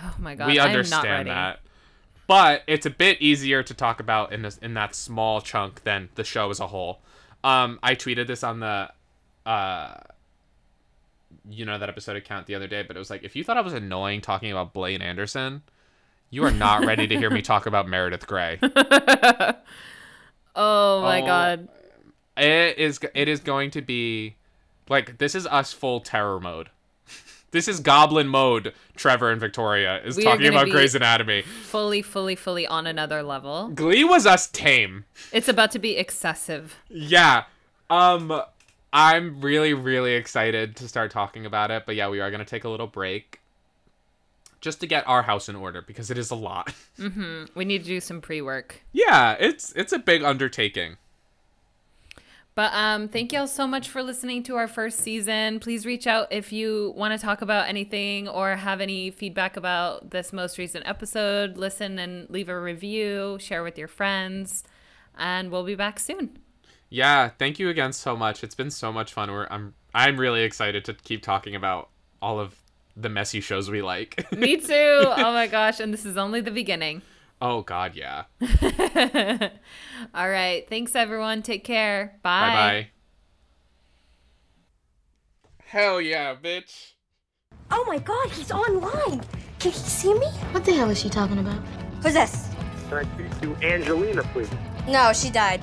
Oh my god, we I'm not understand that, but it's a bit easier to talk about in this in that small chunk than the show as a whole. Um, I tweeted this on the, uh, you know that episode account the other day, but it was like if you thought I was annoying talking about Blaine Anderson, you are not ready to hear me talk about Meredith Grey. Oh my Oh. god. It is it is going to be like this is us full terror mode. This is goblin mode. Trevor and Victoria is We talking about Grey's Anatomy. Fully, fully, fully on another level. Glee was us tame. It's about to be excessive. Yeah. Um I'm really really excited to start talking about it, but yeah, we are going to take a little break just to get our house in order because it is a lot. Mhm. We need to do some pre-work. yeah, it's it's a big undertaking. But um, thank y'all so much for listening to our first season. Please reach out if you want to talk about anything or have any feedback about this most recent episode. Listen and leave a review, share with your friends, and we'll be back soon. Yeah, thank you again so much. It's been so much fun. We're, I'm I'm really excited to keep talking about all of the messy shows we like. Me too. oh my gosh, and this is only the beginning. Oh god, yeah. All right. Thanks everyone. Take care. Bye bye. Hell yeah, bitch. Oh my god, he's online. Can he see me? What the hell is she talking about? Who's this? Can I speak to Angelina, please? No, she died.